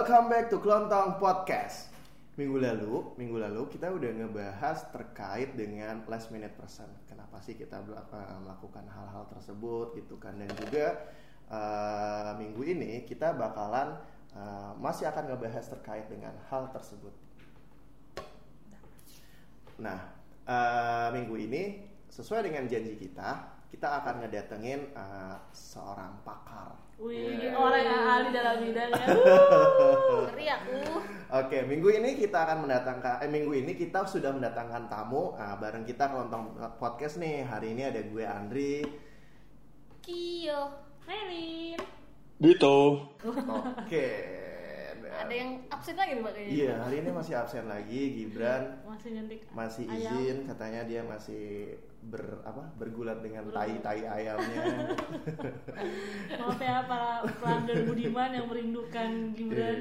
Welcome back to Klontong Podcast. Minggu lalu, minggu lalu kita udah ngebahas terkait dengan last minute person. Kenapa sih kita melakukan hal-hal tersebut gitu kan? Dan juga eh, minggu ini kita bakalan eh, masih akan ngebahas terkait dengan hal tersebut. Nah, eh, minggu ini sesuai dengan janji kita, kita akan ngedatengin eh, seorang pakar. Wih, Yeah. orang yang ahli dalam bidangnya. Wuh. Ngeri aku. Oke, minggu ini kita akan mendatangkan eh minggu ini kita sudah mendatangkan tamu nah, bareng kita kelontong podcast nih. Hari ini ada gue Andri. Kio. Melin. Dito. Oke. dan- Ada yang absen lagi nih Mbak kayaknya. Iya, hari ini masih absen lagi Gibran Masih nyentik masih ayam. izin katanya dia masih ber apa bergulat dengan tai-tai ayamnya. Maaf ya para pelanggan Budiman yang merindukan Iya. Gibran.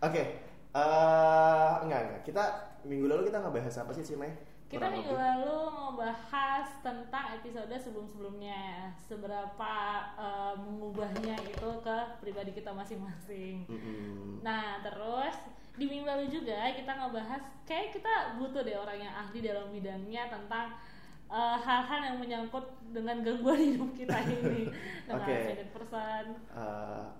Oke. eh enggak enggak. Kita minggu lalu kita ngebahas apa sih sih, Mei? Kita Kurang minggu lalu ngebahas tentang episode sebelum-sebelumnya seberapa eh, mengubahnya itu ke pribadi kita masing-masing. Mm-mm. Nah terus di minggu lalu juga kita ngebahas kayak kita butuh deh orang yang ahli dalam bidangnya tentang eh, hal-hal yang menyangkut dengan gangguan hidup kita ini dengan okay. person. Uh,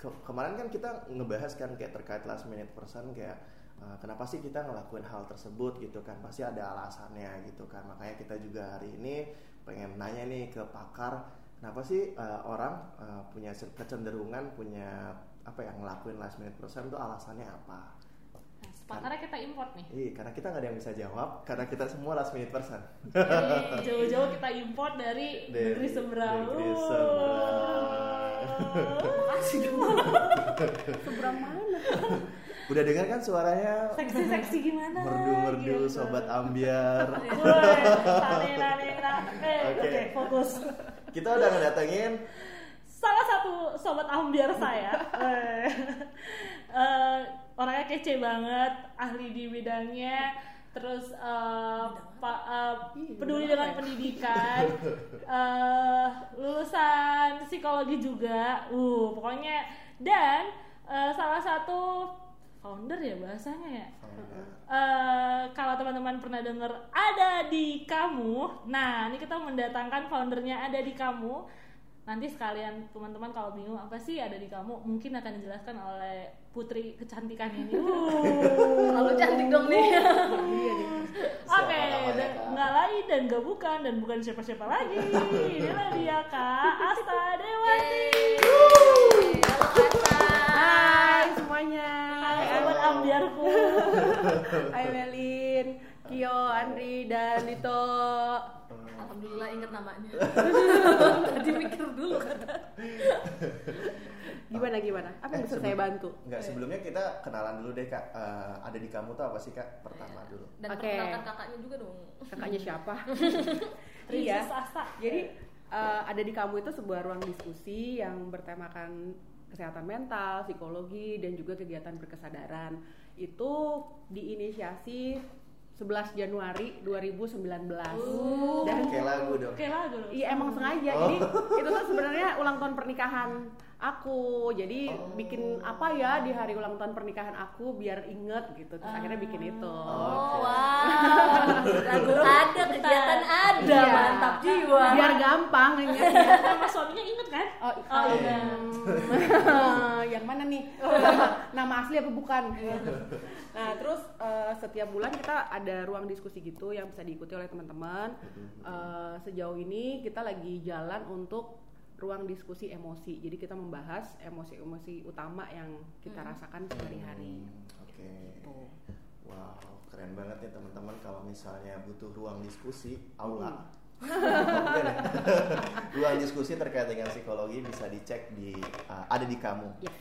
ke- kemarin kan kita ngebahas kan kayak terkait last minute person kayak uh, kenapa sih kita ngelakuin hal tersebut gitu kan pasti ada alasannya gitu kan makanya kita juga hari ini pengen nanya nih ke pakar kenapa sih uh, orang uh, punya kecenderungan punya apa ya ngelakuin last minute person tuh alasannya apa? Nah, sepakarnya kita import nih. Ih, karena kita nggak ada yang bisa jawab karena kita semua last minute person. Jadi jauh-jauh kita import dari, Dari negeri seberang. negeri seberang. Makasih dong. seberang mana? Udah dengar kan suaranya Seksi-seksi gimana? merdu-merdu Gitu. sobat ambiar. Oke. Oke, fokus. Kita udah ngedatengin Salah satu sobat ambiar saya, eh, eh, orangnya kece banget, ahli di bidangnya, terus eh, pa- eh, peduli dengan pendidikan, eh, lulusan psikologi juga, uh pokoknya dan eh, salah satu founder ya bahasanya ya. Eh, kalau teman-teman pernah dengar ada di kamu, nah ini kita mendatangkan foundernya ada di kamu. Nanti sekalian teman-teman kalau bingung apa sih ada di kamu, mungkin akan dijelaskan oleh putri kecantikan ini. Uh. Terlalu cantik dong nih. Iya Oke, nggak lain dan nggak bukan dan bukan siapa-siapa lagi. Inilah dia kak Asta Dewati. Halo Kata. Hai semuanya. Hai sobat ambiarku. Hai Melin, Kio, Andri, dan Dito. Alhamdulillah inget namanya. Tadi mikir dulu kata. Gimana gimana? Apa yang Eh, bisa saya bantu? Enggak, sebelumnya kita kenalan dulu deh Kak. Eh, ada di kamu tuh apa sih Kak? Pertama dulu. Dan Oke. perkenalkan kakaknya juga dong. Kakaknya siapa? Iya. Jadi eh, ada di kamu itu sebuah ruang diskusi yang bertemakan kesehatan mental, psikologi, dan juga kegiatan berkesadaran. Itu diinisiasi 11 Januari 2019. Dan Kayak lagu dong. Oke lah dulu. Iya emang sengaja. Oh. Jadi itu tuh sebenarnya ulang tahun pernikahan aku. Jadi Oh. bikin apa ya di hari ulang tahun pernikahan aku biar inget gitu. Terus akhirnya bikin itu. Oh wow. Lagu ada, kegiatan ada, Iya. mantap jiwa. Biar gampang ingetnya. Nama suaminya inget kan? Oh, Oh, iya. yang mana nih? Nama asli apa bukan? nah, terus eh, setiap bulan kita ada ruang diskusi gitu yang bisa diikuti oleh teman-teman. Eh, sejauh ini kita lagi jalan untuk ruang diskusi emosi. Jadi kita membahas emosi-emosi utama yang kita rasakan sehari-hari. Hmm, Oke. Gitu. Wow, keren banget ya teman-teman kalau misalnya butuh ruang diskusi aula. Hmm. Ruang diskusi terkait dengan psikologi bisa dicek di uh, ada di kamu. Yes.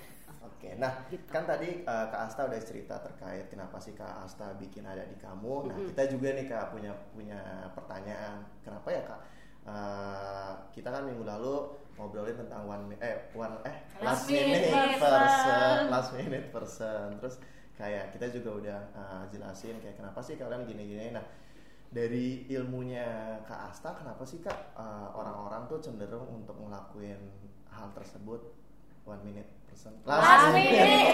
Oke, nah Gitu. kan tadi uh, Kak Asta udah cerita terkait kenapa sih Kak Asta bikin ada di kamu. Nah Mhm. kita juga nih Kak punya punya pertanyaan. Kenapa ya Kak? Uh, kita kan minggu lalu ngobrolin tentang one eh one eh last, Last minute, minute person, person. last minute person. Terus kayak kita juga udah uh, jelasin kayak kenapa sih kalian gini-gini. Nah dari ilmunya Kak Asta, kenapa sih Kak uh, orang-orang tuh cenderung untuk ngelakuin hal tersebut? one minute person. Last minute.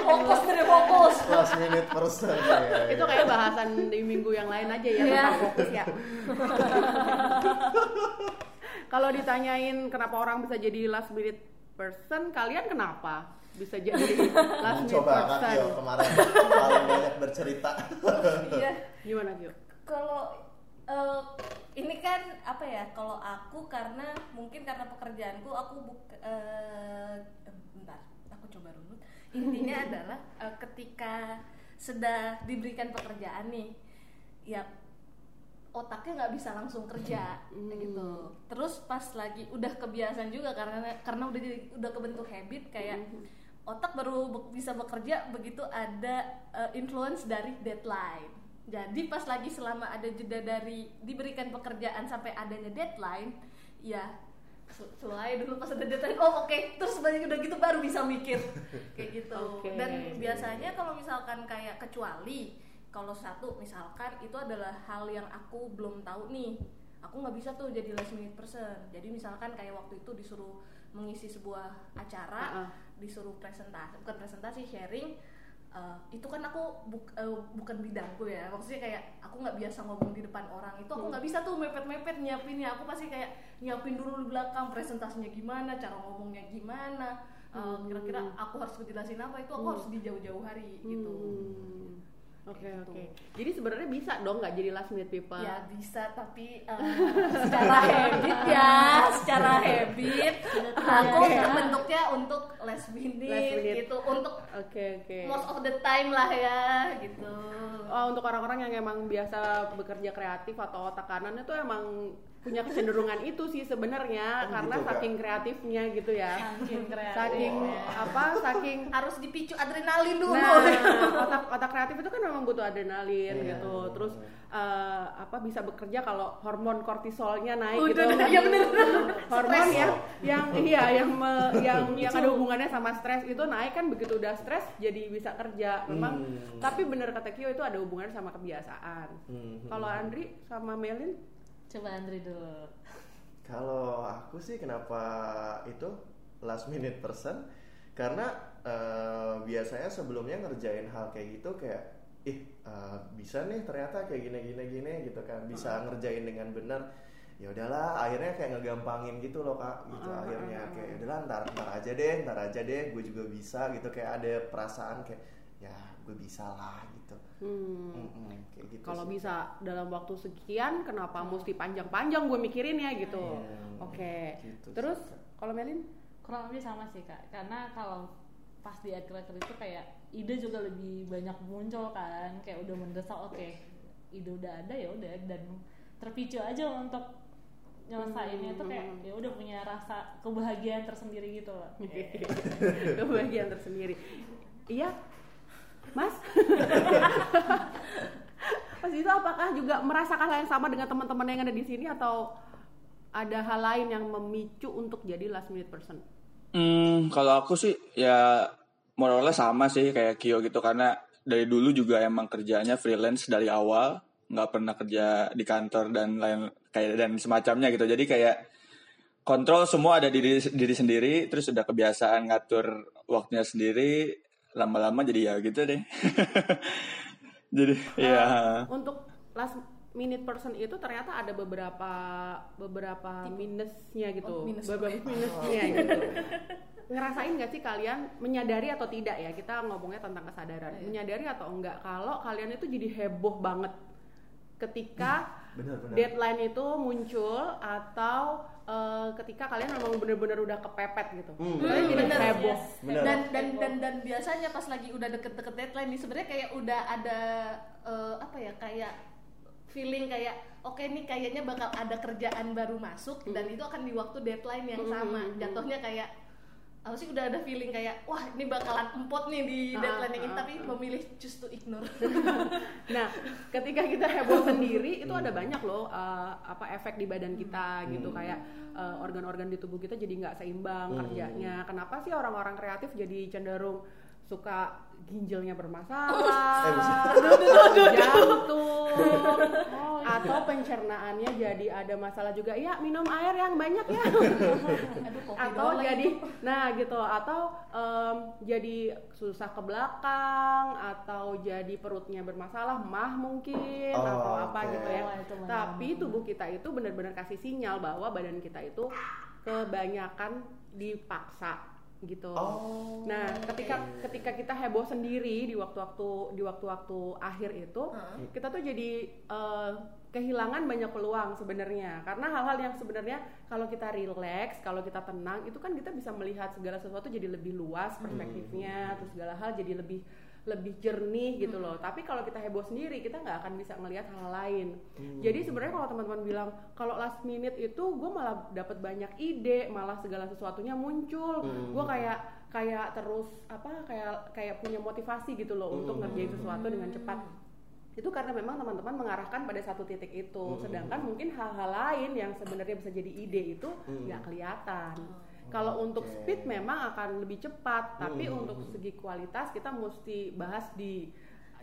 Fokus dari fokus. Last minute person. ya, Itu ya. kayak bahasan di minggu yang lain aja ya Iya. tentang fokus ya. Kalau ditanyain kenapa orang bisa jadi last minute person, kalian kenapa bisa jadi last minute Coba Kak person? Kio kemarin paling banyak bercerita. Iya. Gimana Gio? Kalau eh, ini kan apa ya? Kalau aku karena mungkin karena pekerjaanku aku buk eh, bentar, aku coba runut. Intinya adalah eh, ketika sudah diberikan pekerjaan nih, ya otaknya nggak bisa langsung kerja gitu. Terus pas lagi udah kebiasaan juga karena karena udah jadi- udah kebentuk habit kayak otak baru be- bisa bekerja begitu ada uh, influence dari deadline. Jadi pas lagi selama ada jeda dari diberikan pekerjaan sampai adanya deadline, ya sel- slow aja dulu pas ada deadline. Oh oke, terus banyak udah gitu baru bisa mikir kayak gitu. Oke. Dan biasanya kalau misalkan kayak kecuali kalau satu misalkan itu adalah hal yang aku belum tahu nih. Aku nggak bisa tuh jadi last minute person. Jadi misalkan kayak waktu itu disuruh mengisi sebuah acara Uh-uh. disuruh presentasi bukan presentasi sharing eh, itu kan aku buk- eh, bukan bidangku ya. Maksudnya kayak aku nggak biasa ngomong di depan orang. Itu aku nggak bisa tuh mepet-mepet nyiapinnya. Aku pasti kayak nyiapin dulu di belakang presentasinya gimana cara ngomongnya gimana eh, kira-kira aku harus ngejelasin apa itu aku harus di jauh-jauh hari gitu. Hmm. Oke Gitu. oke. Jadi sebenarnya bisa dong nggak jadi last minute people. Ya bisa tapi eh, secara habit ya, secara habit aku bentuknya untuk last minute, Last minute. gitu, untuk Oke oke. most of the time lah ya gitu. Oh, untuk orang-orang yang emang biasa bekerja kreatif atau otak kanannya tuh emang punya kecenderungan itu sih sebenarnya Oh, karena gitu, Kak? saking kreatifnya gitu ya. Saking kreatif. Saking apa? Saking Harus dipicu adrenalin dulu. Nah, otak otak kreatif itu kan memang butuh adrenalin Iya, gitu. iya, Terus eh, apa bisa bekerja kalau hormon kortisolnya naik Udah, gitu. iya bener. hormon Stres. yang yang iya yang me- yang yang ada hubungannya sama stres itu naik kan begitu udah stres jadi bisa kerja. Memang Hmm. tapi bener kata Kio itu ada hubungannya sama kebiasaan. Hmm. Kalau Andri sama Melin Coba Andri dulu. Kalau aku sih kenapa itu last minute person? Karena eh, biasanya sebelumnya ngerjain hal kayak gitu kayak ih eh, bisa nih ternyata kayak gini gini gini gitu kan. Bisa ngerjain dengan benar. Ya udahlah akhirnya kayak ngegampangin gitu loh kak gitu Ah, akhirnya. kayak udahlah ntar ntar aja deh ntar aja deh gue juga bisa gitu. Kayak ada perasaan kayak ya gue bisa lah gitu hmm, Mm-mm, kayak gitu kalau bisa dalam waktu sekian kenapa mesti panjang-panjang gue mikirin ya gitu. Hmm, Oke. gitu sih, Terus kalau Melin Kurang lebih sama sih kak. Karena kalau pas di akhir-akhir itu kayak ide juga lebih banyak muncul kan. Kayak udah mendesak oke ide udah ada ya udah dan terpicu aja untuk nyelesainnya itu kayak Hmm. ya udah punya rasa kebahagiaan tersendiri gitu loh. kebahagiaan tersendiri. Iya, Mas. Mas itu apakah juga merasakan hal yang sama dengan teman-teman yang ada di sini atau ada hal lain yang memicu untuk jadi last minute person? Hmm, kalau aku sih ya moralnya sama sih kayak Kyo gitu. Karena dari dulu juga emang kerjanya freelance dari awal. Nggak pernah kerja di kantor dan lain kayak dan semacamnya gitu. Jadi kayak kontrol semua ada di diri, diri sendiri. Terus udah kebiasaan ngatur waktunya sendiri lama-lama jadi ya gitu deh jadi ya Untuk last minute person itu ternyata ada beberapa beberapa minusnya gitu, Oh, minus. beberapa minusnya gitu. Ngerasain nggak sih kalian menyadari atau tidak ya? Kita ngomongnya tentang kesadaran. Menyadari atau enggak kalau kalian itu jadi heboh banget ketika benar benar deadline itu muncul atau eh, ketika kalian memang bener-bener udah kepepet gitu. Hmm, Kalian jadi bener, heboh. yes. Benar. dan dan dan dan biasanya pas lagi udah deket-deket deadline nih sebenarnya kayak udah ada eh, apa ya kayak feeling kayak oke nih kayaknya bakal ada kerjaan baru masuk dan itu akan di waktu deadline yang sama Hmm. jatuhnya kayak aku sih udah ada feeling kayak wah ini bakalan empot nih di Ah, deadline yang ini ah, tapi memilih choose to ignore Nah, ketika kita heboh sendiri itu ada banyak loh uh, apa efek di badan kita gitu Hmm. kayak uh, organ-organ di tubuh kita jadi nggak seimbang Hmm. kerjanya. Kenapa sih orang-orang kreatif jadi cenderung suka ginjalnya Eh, bermasalah, jantung, Oh, iya. atau pencernaannya jadi ada masalah juga. Ya minum air yang banyak ya. Aduh, atau jadi, nah gitu, atau em, jadi susah ke belakang, atau jadi perutnya bermasalah, mah mungkin, Oh, atau apa gitu ya. Oh. Tapi tubuh kita itu benar-benar kasih sinyal bahwa badan kita itu kebanyakan dipaksa gitu. Oh. Nah, ketika ketika kita heboh sendiri di waktu-waktu di waktu-waktu akhir itu, Heeh. kita tuh jadi eh, kehilangan banyak peluang sebenarnya. Karena hal-hal yang sebenarnya kalau kita relax, kalau kita tenang, itu kan kita bisa melihat segala sesuatu jadi lebih luas perspektifnya, terus segala hal jadi lebih lebih jernih gitu loh. Tapi kalau kita heboh sendiri, kita nggak akan bisa ngelihat hal lain. Jadi sebenarnya kalau teman-teman bilang kalau last minute itu gue malah dapat banyak ide, malah segala sesuatunya muncul. Gue kayak kayak terus apa kayak kayak punya motivasi gitu loh untuk ngerjain sesuatu dengan cepat. Itu karena memang teman-teman mengarahkan pada satu titik itu. Sedangkan mungkin hal-hal lain yang sebenarnya bisa jadi ide itu nggak kelihatan. Kalau untuk Oke. speed memang akan lebih cepat, tapi Hmm. untuk segi kualitas kita mesti bahas di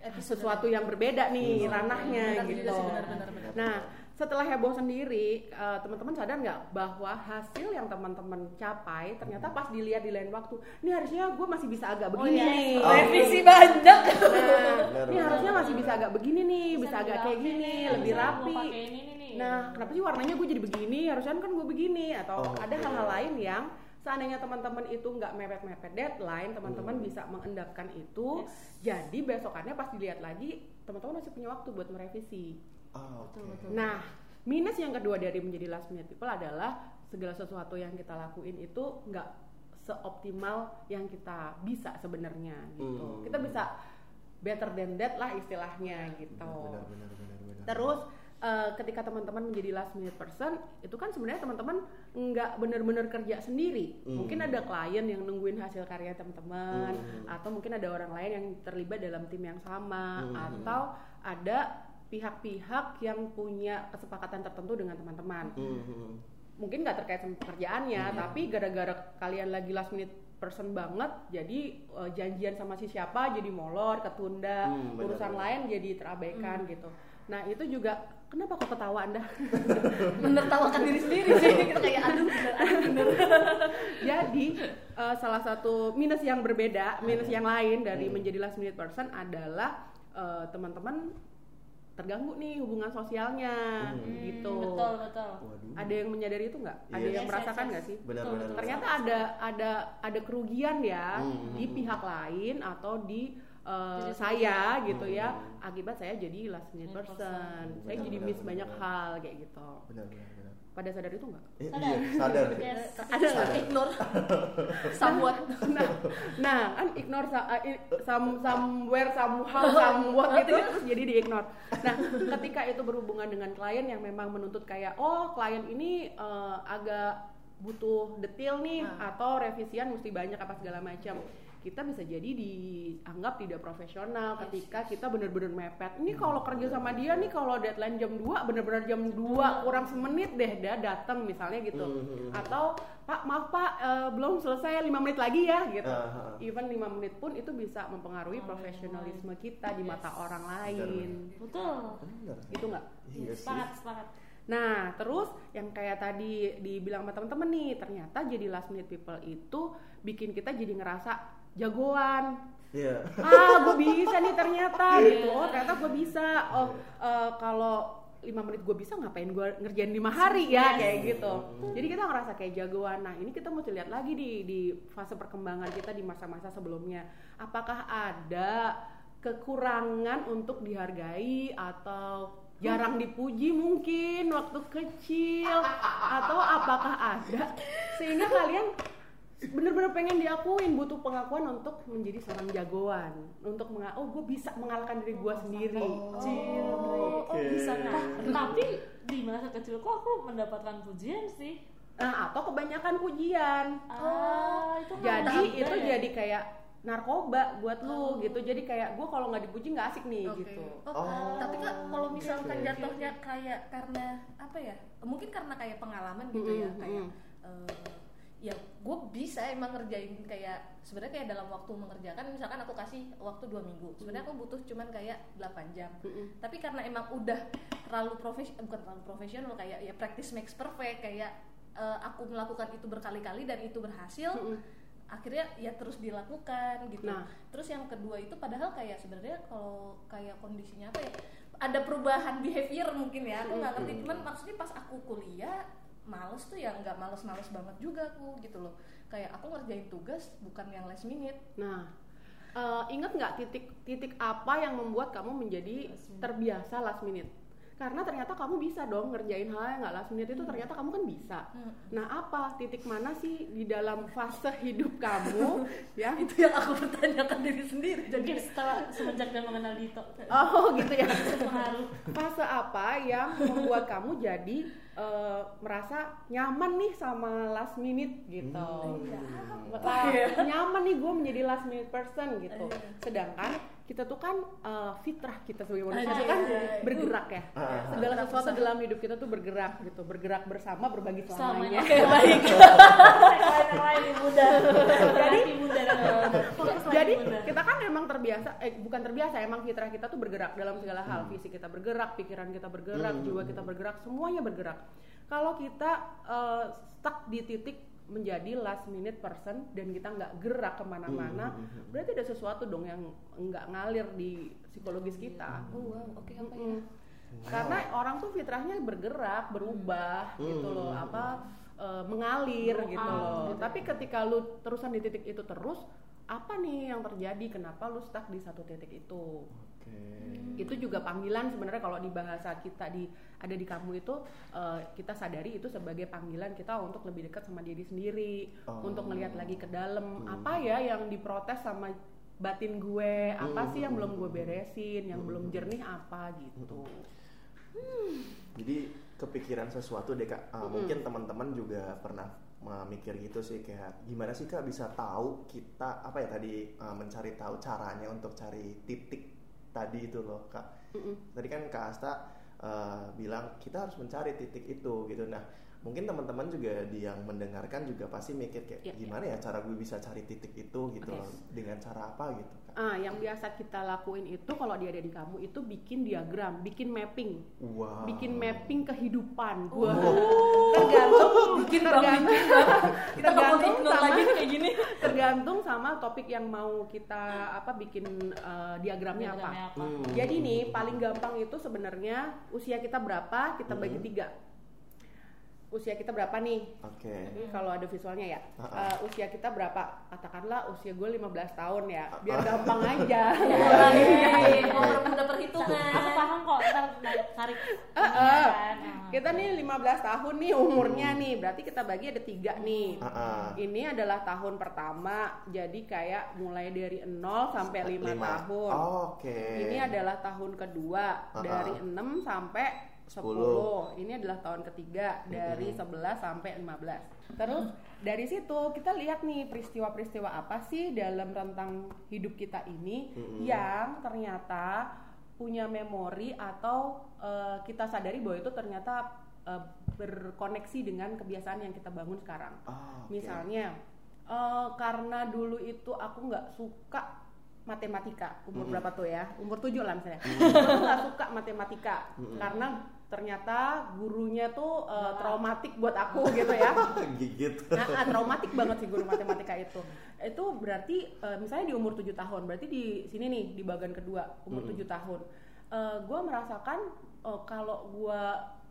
Episode sesuatu yang berbeda nih ranahnya Benar juga gitu. benar, benar, benar. Nah, setelah heboh sendiri, eh, teman-teman sadar nggak bahwa hasil yang teman-teman capai ternyata pas dilihat di lain waktu, ini harusnya gue masih bisa agak Oh begini iya, nih. Oh. revisi banyak. Nah, ini harusnya masih bisa agak begini nih, bisa Bisa agak kayak gini, lebih rapi. pakai ini nih nih. Nah, kenapa sih warnanya gue jadi begini? Harusnya kan gue begini atau Oh, ada hal-hal lain yang seandainya teman-teman itu nggak mepet-mepet deadline, teman-teman Hmm. bisa mengendapkan itu. Jadi besokannya pas dilihat lagi, teman-teman masih punya waktu buat merevisi. Ah, oke. Betul, betul. Nah, minus yang kedua dari menjadi last minute people adalah segala sesuatu yang kita lakuin itu nggak seoptimal yang kita bisa sebenarnya gitu. Hmm. Kita bisa better than that lah istilahnya gitu. Benar, benar, benar, benar. Terus eh, ketika teman-teman menjadi last minute person, itu kan sebenarnya teman-teman nggak benar-benar kerja sendiri. Hmm. Mungkin ada klien yang nungguin hasil karya teman-teman, Hmm. atau mungkin ada orang lain yang terlibat dalam tim yang sama, Hmm. atau ada pihak-pihak yang punya kesepakatan tertentu dengan teman-teman. Hmm, hmm. Mungkin nggak terkait sama pekerjaannya, Hmm. tapi gara-gara kalian lagi last minute person banget, jadi eh, janjian sama si siapa jadi molor, ketunda, Hmm, urusan lain jadi terabaikan gitu. Nah itu juga kenapa kok ketawa anda? Menertawakan diri sendiri sih. Kita kayak aduh bener, aduh bener. Jadi eh, salah satu minus yang berbeda, minus yang lain dari Hmm. menjadi last minute person adalah eh, teman-teman terganggu nih hubungan sosialnya Hmm. gitu. betul betul. Waduh. Ada yang menyadari itu nggak? Ada Yes. yang Yes, merasakan yes, nggak yes. sih? Benar, Betul, benar, betul. Ternyata ada ada ada kerugian ya Hmm. di pihak lain atau di eh, Diri saya gitu Hmm. ya akibat saya jadi last minute person. person. Saya Benar, jadi benar, miss benar, banyak benar. hal kayak gitu. Benar, benar, benar. Pada sadar itu nggak? Eh, Sadar. Iya, sadar. Yes. Ada nggak? Ignore. Somewhat. nah, nah kan ignore uh, some, somewhere somehow somewhat gitu ya terus jadi di ignore nah ketika itu berhubungan dengan klien yang memang menuntut kayak oh klien ini uh, agak butuh detail nih Ah. atau revisian mesti banyak apa segala macam kita bisa jadi dianggap tidak profesional ketika kita benar-benar mepet. Ini kalau kerja sama dia nih kalau deadline jam 2 benar-benar jam 2 kurang semenit deh dia datang misalnya gitu. Hmm. Atau Pak maaf Pak eh, belum selesai 5 menit lagi ya gitu. Ah, ah. Even 5 menit pun itu bisa mempengaruhi profesionalisme kita di mata orang lain. Betul. Benar. Itu nggak? Iya sih. Sepakat sepakat. Nah, terus yang kayak tadi dibilang sama temen-temen nih, ternyata jadi last minute people itu bikin kita jadi ngerasa jagoan. Iya. Ah, gue bisa nih ternyata gitu. Oh, ternyata gue bisa. Oh, eh, kalau lima menit gue bisa ngapain gue ngerjain lima hari ya kayak gitu. Jadi kita ngerasa kayak jagoan. Nah ini kita mesti lihat lagi di di fase perkembangan kita di masa-masa sebelumnya. Apakah ada kekurangan untuk dihargai atau jarang dipuji mungkin waktu kecil atau apakah ada sehingga kalian bener-bener pengen diakuin butuh pengakuan untuk menjadi seorang jagoan untuk menga oh gue bisa mengalahkan diri gue sendiri Oh, Oke. bisa nah. Tapi di masa kecilku aku mendapatkan pujian sih. nah atau kebanyakan pujian Ah, itu jadi itu deh. jadi kayak narkoba buat lu gitu jadi kayak gue kalau nggak dipuji nggak asik nih Oke. gitu Oh, Oh. tapi kak kalau misalkan Oke. jatuhnya kayak karena apa ya? Mungkin karena kayak pengalaman gitu ya, Mm-mm, kayak mm. eh, ya gue bisa emang ngerjain kayak sebenarnya kayak dalam waktu mengerjakan misalkan aku kasih waktu dua minggu sebenarnya aku butuh cuman kayak 8 jam Mm-mm. tapi karena emang udah terlalu profes bukan terlalu profesional kayak ya practice makes perfect kayak eh, aku melakukan itu berkali-kali dan itu berhasil Mm-mm. akhirnya ya terus dilakukan gitu Nah. terus yang kedua itu padahal kayak sebenarnya kalau kayak kondisinya apa ya ada perubahan behavior mungkin ya aku nggak ngerti cuman maksudnya pas aku kuliah males tuh ya nggak males-males banget juga aku gitu loh kayak aku ngerjain tugas bukan yang last minute Nah, eh, ingat nggak titik-titik apa yang membuat kamu menjadi terbiasa last minute? Karena ternyata kamu bisa dong ngerjain hal yang nggak last minute itu ternyata kamu kan bisa. Hmm. Nah, apa titik mana sih di dalam fase hidup kamu ya? itu yang aku pertanyakan diri sendiri jadi Mungkin setelah semenjak dia mengenal Dito Oh, gitu ya. Fase apa yang membuat kamu jadi eh, merasa nyaman nih sama last minute gitu? Lah, nyaman nih gue menjadi last minute person gitu. Sedangkan kita tuh kan eh, fitrah kita sebagai manusia Iya, tuh kan iya, iya. bergerak ya. Ah. Segala sesuatu dalam hidup kita tuh bergerak gitu, bergerak bersama, berbagi selamanya. Oke baik. Yang lain ibu muda. Jadi Jadi kita kan emang terbiasa, eh bukan terbiasa, emang fitrah kita tuh bergerak dalam segala hal. Fisik kita bergerak, pikiran kita bergerak, Hmm. jiwa kita bergerak, semuanya bergerak. Kalau kita eh, stuck di titik menjadi last minute person dan kita nggak gerak ke mana-mana, Hmm, hmm, hmm. berarti ada sesuatu dong yang nggak ngalir di psikologis kita. oh wow oke apa ya Mm-mm. Karena orang tuh fitrahnya bergerak, berubah Hmm. gitu loh, apa eh, mengalir gitu loh. gitu. Tapi ketika lu terusan di titik itu terus, apa nih yang terjadi? Kenapa lu stuck di satu titik itu? Oke. Itu juga panggilan sebenarnya kalau di bahasa kita di ada di kamu itu eh, kita sadari itu sebagai panggilan kita untuk lebih dekat sama diri sendiri, Oh. untuk ngelihat lagi ke dalam Hmm. apa ya yang diprotes sama batin gue, apa Hmm, sih yang hmm, belum gue hmm. beresin, yang Hmm, belum hmm. jernih apa gitu. Jadi kepikiran sesuatu deh kak. Ah, Mungkin teman-teman juga pernah uh, mikir gitu sih kayak gimana sih kak bisa tahu kita apa ya tadi uh, mencari tahu caranya untuk cari titik tadi itu loh kak. Mm-mm. Tadi kan kak Asta uh, bilang kita harus mencari titik itu gitu. Nah mungkin teman-teman juga di yang mendengarkan juga pasti mikir kayak Iya, gimana ya cara gue bisa cari titik itu gitu Oke. loh. dengan cara apa gitu. Ah, yang biasa kita lakuin itu kalau dia ada di kamu itu bikin diagram, bikin mapping, Wow. bikin mapping kehidupan. Gua Wow. tergantung bikin tergantung, kita tergantung sama lagi kayak gini tergantung sama topik yang mau kita apa bikin eh, diagramnya apa. Apa? Hmm. Jadi nih paling gampang itu sebenarnya usia kita berapa kita bagi Hmm. tiga. Usia kita berapa nih? Oke. Ini kalau ada visualnya ya. Ah, Eh, usia kita berapa? Katakanlah usia gue 15 tahun ya. Biar ah. gampang aja. Mulai mau bermudah perhitungan Aku paham kok ntar tarik. Eh, eh. kan. Ah. Kita nih 15 tahun nih umurnya nih, berarti kita bagi ada tiga nih. Ah, ah. Ini adalah tahun pertama, jadi kayak mulai dari 0 sampai 5 Lima. tahun. Oke. Ini adalah tahun kedua Ah, dari ah. 6 sampai 10. Sepuluh. Ini adalah tahun ketiga dari Mm-mm. 11 sampai 15. Terus dari situ kita lihat nih peristiwa-peristiwa apa sih dalam rentang hidup kita ini Mm-mm. yang ternyata punya memori atau eh, kita sadari bahwa itu ternyata eh, berkoneksi dengan kebiasaan yang kita bangun sekarang. Ah, oke. Misalnya eh, karena dulu itu aku nggak suka matematika umur Mm-mm. berapa tuh ya umur tujuh lah misalnya Mm. aku nggak suka matematika Mm-mm. karena ternyata gurunya tuh eh, Galak. traumatik buat aku gitu ya gigit. nah, ah, traumatik banget sih guru matematika itu itu berarti eh, misalnya di umur tujuh tahun berarti di sini nih di bagian kedua umur Mm-mm. tujuh tahun gue merasakan eh, kalau gue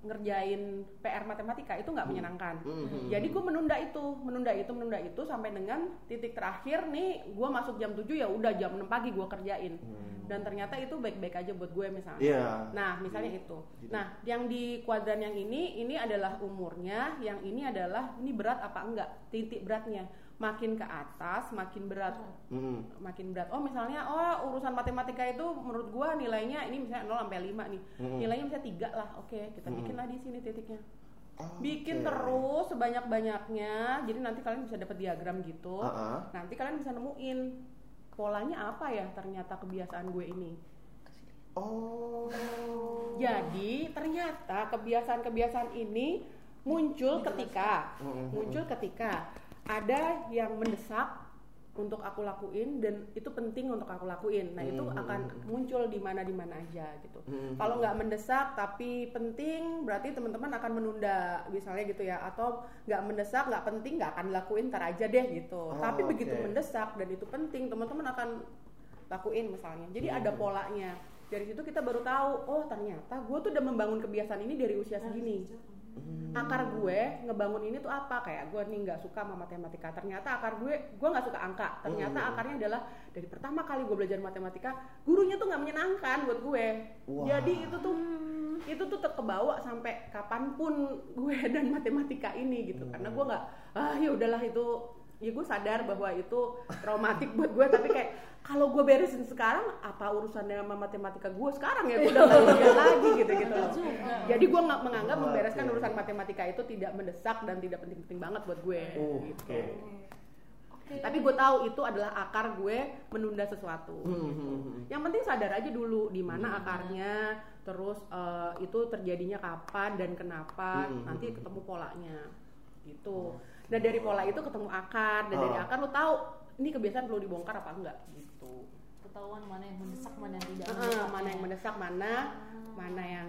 ngerjain PR matematika itu nggak menyenangkan Mhm. jadi gue menunda itu, menunda itu, menunda itu sampai dengan titik terakhir nih gue masuk jam 7 ya udah jam 6 pagi gue kerjain. Hmm. Dan ternyata itu baik-baik aja buat gue misalnya. Iya. Nah, misalnya itu. Gitu. Nah, yang di kuadran yang ini ini adalah umurnya, yang ini adalah ini berat apa enggak? Titik beratnya. Makin ke atas makin berat. Hmm. Makin berat. Oh, misalnya oh urusan matematika itu menurut gue nilainya ini misalnya 0 sampai 5 nih. Mm-mm. Nilainya misalnya 3 lah. Oke, kita Mm-mm. bikinlah di sini titiknya Oh, bikin terus sebanyak banyaknya jadi nanti kalian bisa dapat diagram gitu Ah, ah. nanti kalian bisa nemuin polanya apa ya ternyata kebiasaan gue ini Oh. jadi ternyata kebiasaan-kebiasaan ini muncul ketika Mhm. muncul ketika ada yang mendesak untuk aku lakuin dan itu penting untuk aku lakuin. Nah itu Hmm, akan hmm, muncul di mana di mana aja gitu. Hmm, Kalau nggak mendesak tapi penting, berarti teman-teman akan menunda misalnya gitu ya. Atau nggak mendesak, nggak penting, nggak akan lakuin ntar aja deh gitu. Oh, tapi begitu oke. mendesak dan itu penting, teman-teman akan lakuin misalnya. Jadi Hmm. ada polanya. Dari situ kita baru tahu, oh ternyata gue tuh udah membangun kebiasaan ini dari usia segini. Hmm. Akar gue ngebangun ini tuh apa? Kayak gue nih nggak suka sama matematika. Ternyata akar gue, gue nggak suka angka. Ternyata Hmm. akarnya adalah dari pertama kali gue belajar matematika, gurunya tuh nggak menyenangkan buat gue. Wah. Jadi itu tuh itu tuh terkebawa sampai kapan pun gue dan matematika ini gitu. Karena gue nggak, ah ya udahlah itu ya gue sadar bahwa itu traumatik buat gue tapi kayak kalau gue beresin sekarang apa urusannya sama matematika gue sekarang ya gue udah nggak ujian lagi gitu gitu loh. jadi gue nggak menganggap membereskan urusan matematika itu tidak mendesak dan tidak penting-penting banget buat gue Oh, gitu. oke. tapi gue tahu itu adalah akar gue menunda sesuatu Hmm, gitu. hmm, hmm. yang penting sadar aja dulu di mana akarnya terus eh, itu terjadinya kapan dan kenapa Hmm, nanti hmm, ketemu polanya gitu dan dari pola itu ketemu akar dan dari Oh. akar lu tahu ini kebiasaan perlu dibongkar apa enggak gitu Ketahuan mana yang mendesak, mana yang tidak mendesak. mana yang mendesak mana mana yang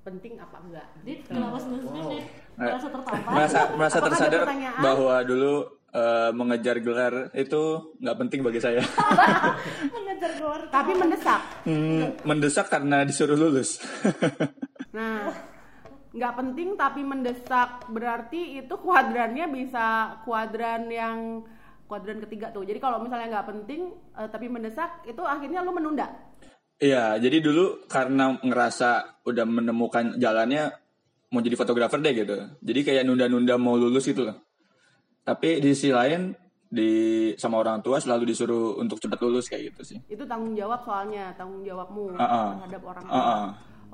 penting apa enggak Dit, gitu. kenapa senyum-senyum, Dit? Nah, Merasa tertampar? merasa merasa tersadar bahwa dulu eh, mengejar gelar itu nggak penting bagi saya. Mengejar keluar. tapi mendesak Hmm, mendesak karena disuruh lulus. Nah, nggak penting tapi mendesak berarti itu kuadrannya bisa kuadran yang kuadran ketiga tuh. Jadi kalau misalnya nggak penting eh, tapi mendesak itu akhirnya lu menunda. Iya, jadi dulu karena ngerasa udah menemukan jalannya mau jadi fotografer deh gitu. Jadi kayak nunda-nunda mau lulus gitu loh. Tapi di sisi lain di sama orang tua selalu disuruh untuk cepat lulus kayak gitu sih. Itu tanggung jawab soalnya tanggung jawabmu Uh-uh. terhadap orang tua. Uh-uh.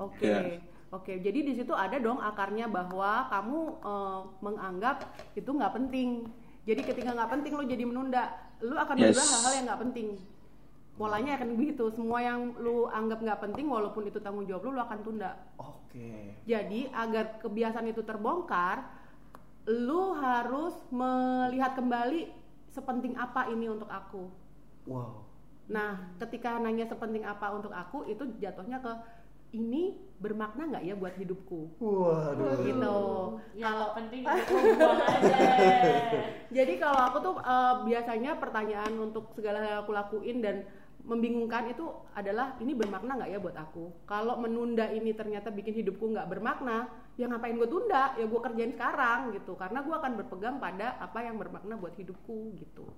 Oke. Iya. Oke, jadi di situ ada dong akarnya bahwa kamu eh, menganggap itu nggak penting. Jadi ketika nggak penting lu jadi menunda, lu akan Yes. menunda hal-hal yang nggak penting. Polanya akan begitu. Semua yang lu anggap nggak penting, walaupun itu tanggung jawab lu, lu akan tunda. Oke. Jadi agar kebiasaan itu terbongkar, lu harus melihat kembali sepenting apa ini untuk aku. Wow. Nah, ketika nanya sepenting apa untuk aku, itu jatuhnya ke ini bermakna nggak ya buat hidupku? Waduh. Gitu. Ya, kalau penting itu buang aja. Jadi kalau aku tuh eh, biasanya pertanyaan untuk segala hal yang aku lakuin dan membingungkan itu adalah ini bermakna nggak ya buat aku? Kalau menunda ini ternyata bikin hidupku nggak bermakna, ya ngapain gue tunda? Ya gue kerjain sekarang gitu. Karena gue akan berpegang pada apa yang bermakna buat hidupku gitu.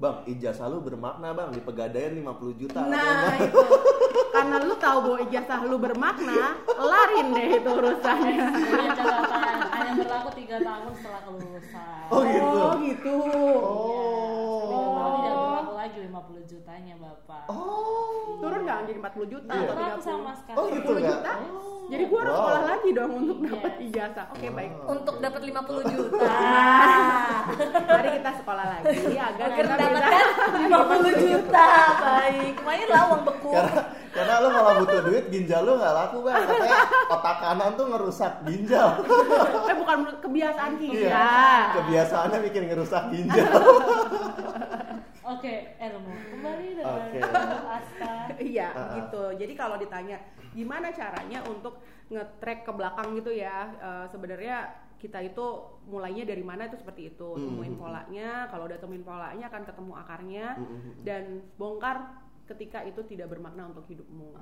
Bang, ijazah lu bermakna bang di pegadaian 50 juta. Nah itu karena lu tahu bahwa ijazah lu bermakna, larin deh itu urusannya. Punya catatan, hanya berlaku 3 tahun setelah kelulusan. Oh gitu. Oh gitu. Oh. Tiga tahun tidak berlaku lagi 50 jutanya Bapak. Oh. Turun nggak jadi 40 juta Iya. atau Berlaku 30? sama sekali. Oh gitu 10 ya. juta? Jadi gua harus Wow. sekolah lagi dong untuk Iya. dapat ijazah. Oke baik. Untuk dapat 50 juta. Mari kita sekolah lagi agar Agar kita bisa mendapatkan 50 juta. Baik. Lumayan lah uang beku. Karena karena lu kalau butuh duit ginjal lu nggak laku bang. Katanya otak kanan tuh ngerusak ginjal. eh bukan kebiasaan kita. Iya. Kebiasaannya bikin ngerusak ginjal. Oke, Elmo. Kembali dengan Asta. Iya, Ah. gitu. Jadi kalau ditanya gimana caranya untuk nge-track ke belakang gitu ya, eh, sebenarnya kita itu mulainya dari mana itu seperti itu, Hmm. temuin polanya. Kalau udah temuin polanya akan ketemu akarnya Hmm. dan bongkar ketika itu tidak bermakna untuk hidupmu.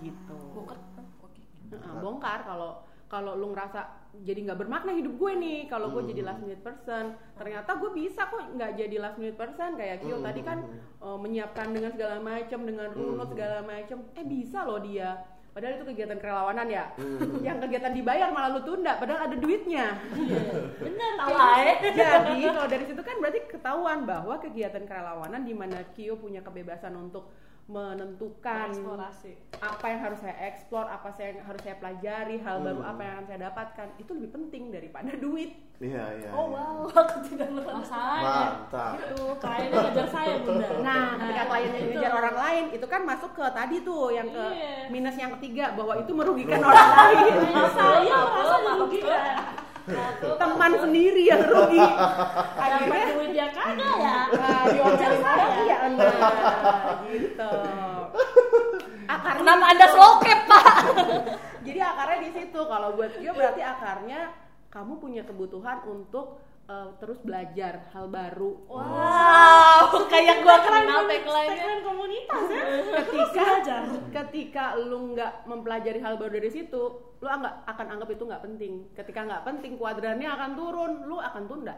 Gitu. Bongkar. Oke. Heeh, bongkar kalau kalau lu ngerasa jadi nggak bermakna hidup gue nih kalau gue Hmm. jadi last minute person ternyata gue bisa kok nggak jadi last minute person kayak Kyo Hmm, tadi kan hmm, eh, menyiapkan dengan segala macam dengan runut Hmm. segala macam eh bisa loh dia padahal itu kegiatan kerelawanan ya Hmm. yang kegiatan dibayar malah lu tunda padahal ada duitnya Bener, Tahu kayak aja. jadi kalau dari situ kan berarti ketahuan bahwa kegiatan kerelawanan di mana Kyo punya kebebasan untuk menentukan eksplorasi. apa yang harus saya eksplor, apa saya yang harus saya pelajari, hal baru Hmm. apa yang akan saya dapatkan, itu lebih penting daripada duit. Iya iya. Oh iya. wow, aku tidak pernah. Masalahnya Mantap. Itu. kliennya ngejar saya bunda. Nah, ketika kliennya ngejar orang lain, itu kan masuk ke tadi tuh yang ke Iya. minus yang ketiga bahwa itu merugikan orang lain. Saya merasa dirugikan. Teman sendiri yang rugi dapat akhirnya duit dia kagak ya? Nah, diomelin orang iya nah gitu. Akarnya Kenapa anda slow cap pak? jadi akarnya di situ. Kalau buat dia berarti akarnya kamu punya kebutuhan untuk eh, terus belajar hal baru. Wow, kayak gua kenal tagline komunitas ya. Ketika belajar. ketika lu nggak mempelajari hal baru dari situ lu nggak akan anggap itu nggak penting. Ketika nggak penting kuadrannya akan turun. Lu akan tunda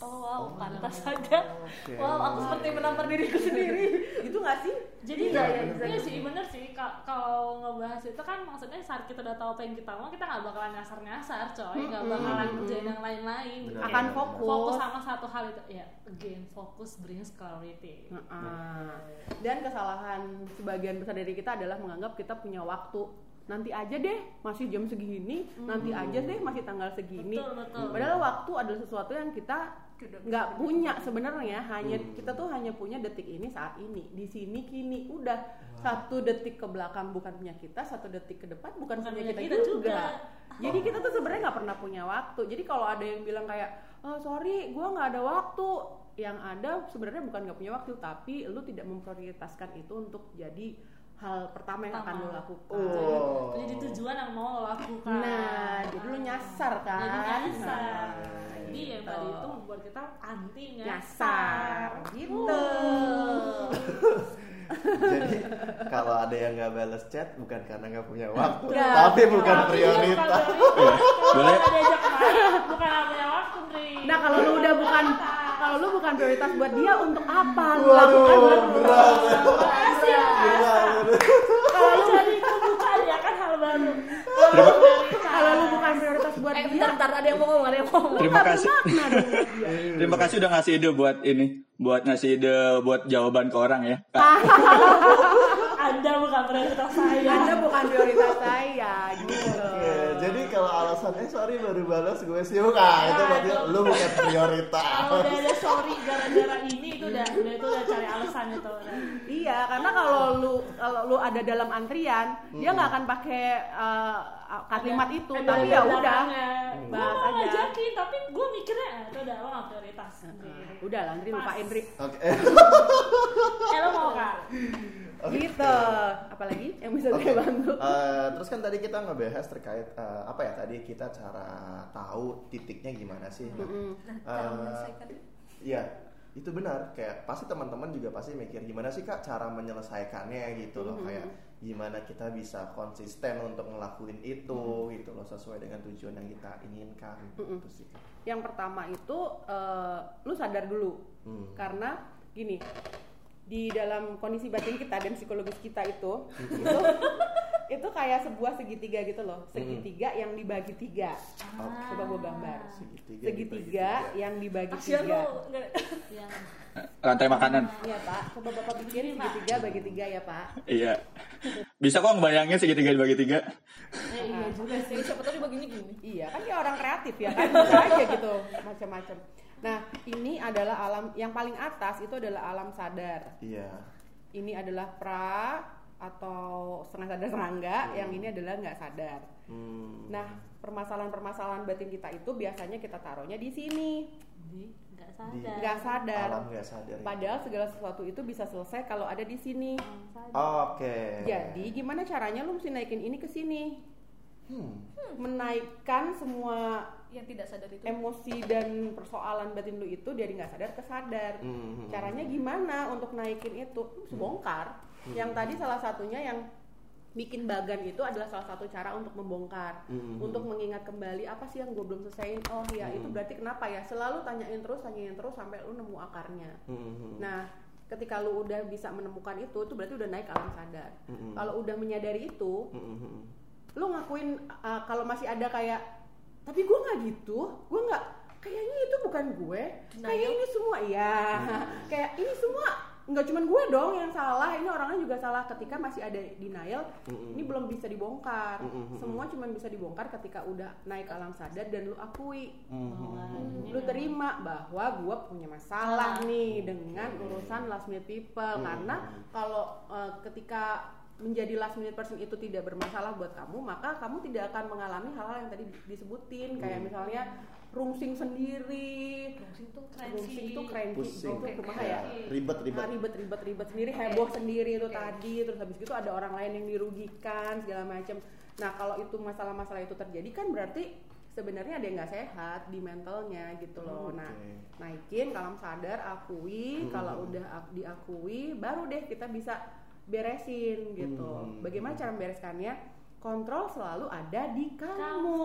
Oh wow, pantas saja. Oke. Wow, aku seperti menampar diriku sendiri. itu nggak sih jadi Iya, iya, bisa iya gitu. sih bener sih Ka- kalau ngebahas itu kan maksudnya saat kita udah tahu apa yang kita mau kita nggak bakalan nyasar-nyasar coy nggak Mm-mm. bakalan kerjain yang lain-lain Bener. akan fokus, fokus sama satu hal itu ya again fokus brings clarity Heeh. dan kesalahan sebagian besar dari kita adalah menganggap kita punya waktu nanti aja deh masih jam segini. Nanti aja deh masih tanggal segini. Betul betul. Padahal waktu adalah sesuatu yang kita nggak punya sebenarnya. Hanya Hmm. kita tuh hanya punya detik ini saat ini. Di sini kini udah. Satu detik ke belakang bukan punya kita satu detik ke depan bukan, Bukan punya punya kita, kita juga. juga. jadi kita tuh sebenarnya nggak pernah punya waktu. Jadi kalau ada yang bilang kayak oh, sorry gue nggak ada waktu. Yang ada sebenarnya bukan nggak punya waktu tapi lu tidak memprioritaskan itu untuk jadi hal pertama yang akan lu lakukan. Oh. jadi tujuan yang mau lo lakukan. Nah jadi lu nyasar kan? jadi nyasar. Nah, jadi yang tadi itu membuat kita anti nyasar. Nyasar. Gitu Jadi kalau ada yang nggak balas chat bukan karena nggak punya waktu, Nggak. tapi bukan Tapi prioritas. bukan prioritas. Boleh. Bukan nggak punya waktu Nah kalau lu udah bukan kalau lu bukan prioritas buat dia untuk apa lu Waduh, lakukan buat berat. Ya kalau lu jadi kebuka ya kan hal baru Terima, bukan prioritas buat Eh dia bentar, bentar, ada yang mau ngomong, ada yang mau ngomong. terima kasih. nah. Terima kasih udah ngasih ide buat ini, buat ngasih ide buat jawaban ke orang ya. Kak. anda bukan prioritas saya Anda bukan prioritas saya gitu. Jadi kalau alasannya sorry baru balas gue sibuk, ah itu berarti lu bukan prioritas. kalau udah ada sorry gara-gara ini itu udah udah itu udah cari alasan itu Iya, karena kalau lu kalau lu ada dalam antrian, dia nggak akan pakai uh, kalimat itu, Ada tapi ya udah bahas aja. ngajakin tapi gue mikirnya ah, itu udah lo nggak prioritas Udah lah, Andri lupain Ri. Oke. eh lo mau kak Gitu. Apalagi yang bisa saya bantu? Eh, terus kan tadi kita ngebahas terkait eh, apa ya tadi kita cara tahu titiknya gimana sih? Nah, Cara eh, menyelesaikan. Iya, itu benar. Kayak pasti teman-teman juga pasti mikir gimana sih kak cara menyelesaikannya gitu loh. Kayak gimana kita bisa konsisten untuk ngelakuin itu gitu loh sesuai dengan tujuan yang kita inginkan gitu sih. Yang pertama itu eh, lu sadar dulu Hmm. karena gini di dalam kondisi batin kita dan psikologis kita itu itu itu kayak sebuah segitiga gitu loh. Segitiga yang dibagi tiga. Coba gue gambar. Segitiga segitiga dibagi yang dibagi Kasihan tiga. yang Rantai makanan. Iya pak, coba bapak bikin segitiga bagi tiga ya pak. Iya. Bisa kok ngebayangin segitiga dibagi tiga. eh, iya juga sih. Siapa tahu dibaginya gini. Iya kan dia orang kreatif ya kan? Bisa aja gitu macam-macam. Nah ini adalah alam yang paling atas itu adalah alam sadar. Iya. Ini adalah pra atau setengah sadar serangga, yang ini adalah nggak sadar. Hmm. Nah permasalahan-permasalahan batin kita itu biasanya kita taruhnya di sini, Di- nggak Di- sadar nggak sadar. alam nggak sadar. ya. Padahal segala sesuatu itu bisa selesai kalau ada di sini. Oke. Jadi gimana caranya lu mesti naikin ini ke sini? Hmm. Menaikkan semua Yang tidak sadar itu. emosi dan persoalan batin lu itu dari nggak sadar ke sadar. Hmm. Caranya gimana untuk naikin itu? Lu mesti bongkar. Yang tadi salah satunya yang bikin bagan itu adalah salah satu cara untuk membongkar, Hmm. untuk mengingat kembali apa sih yang gue belum selesaiin. Oh ya itu Hmm. berarti kenapa ya? Selalu tanyain terus, tanyain terus sampai lu nemu akarnya. Hmm. Nah, ketika lu udah bisa menemukan itu, itu berarti udah naik ke alam sadar. Hmm. Kalau udah menyadari itu, Hmm. lu ngakuin uh, kalau masih ada kayak tapi gue nggak gitu. Gue nggak kayaknya itu bukan gue. Kayak ini semua ya kayak ini semua nggak cuman gue dong yang salah. Ini orangnya juga salah ketika masih ada denial. Mm-mm. ini belum bisa dibongkar. Mm-mm. semua cuman bisa dibongkar ketika udah naik alam sadar dan lu akui. Hmm. lu terima bahwa gue punya masalah nih dengan urusan last minute people. Hmm. karena kalau uh, ketika menjadi last minute person itu tidak bermasalah buat kamu maka kamu tidak akan mengalami hal-hal yang tadi disebutin kayak Hmm. misalnya rungsing sendiri Rungsing tuh Cranky. rungsing itu cranky pusing itu Kayak- gimana ya ribet ribet Nah, ribet ribet ribet sendiri Oke. heboh sendiri itu Oke. tadi terus habis itu ada orang lain yang dirugikan segala macam nah kalau itu masalah-masalah itu terjadi kan berarti sebenarnya ada yang nggak sehat di mentalnya gitu loh nah Oke. naikin kalau sadar akui Hmm. kalau udah ak- diakui baru deh kita bisa beresin gitu Hmm. bagaimana cara membereskannya kontrol selalu ada di kamu, kamu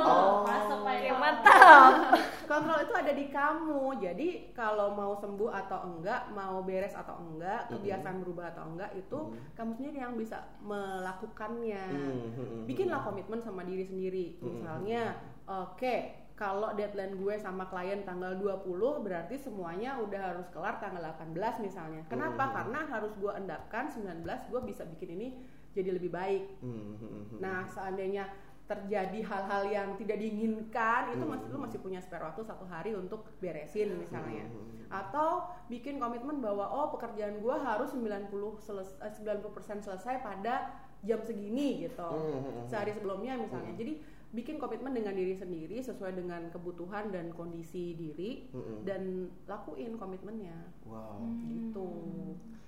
Oh. oh, mantap. kontrol itu ada di kamu jadi kalau mau sembuh atau enggak mau beres atau enggak Mm-mm. kebiasaan berubah atau enggak itu Mm. kamu sendiri yang bisa melakukannya Hmm, hmm, hmm, bikinlah hmm. komitmen sama diri sendiri misalnya oke kalau deadline gue sama klien tanggal 20 berarti semuanya udah harus kelar tanggal 18 misalnya kenapa Mm-mm. karena harus gue endapkan 19 gue bisa bikin ini jadi lebih baik Hmm, hmm, hmm, hmm. Nah, seandainya terjadi hal-hal yang tidak diinginkan, itu Hmm. masih lu masih punya spare waktu satu hari untuk beresin misalnya. Hmm. Atau bikin komitmen bahwa oh pekerjaan gua harus 90 seles- eh, 90% selesai pada jam segini gitu. Hmm. Sehari sebelumnya misalnya. Hmm. Jadi bikin komitmen dengan diri sendiri sesuai dengan kebutuhan dan kondisi diri Hmm. dan lakuin komitmennya wow gitu.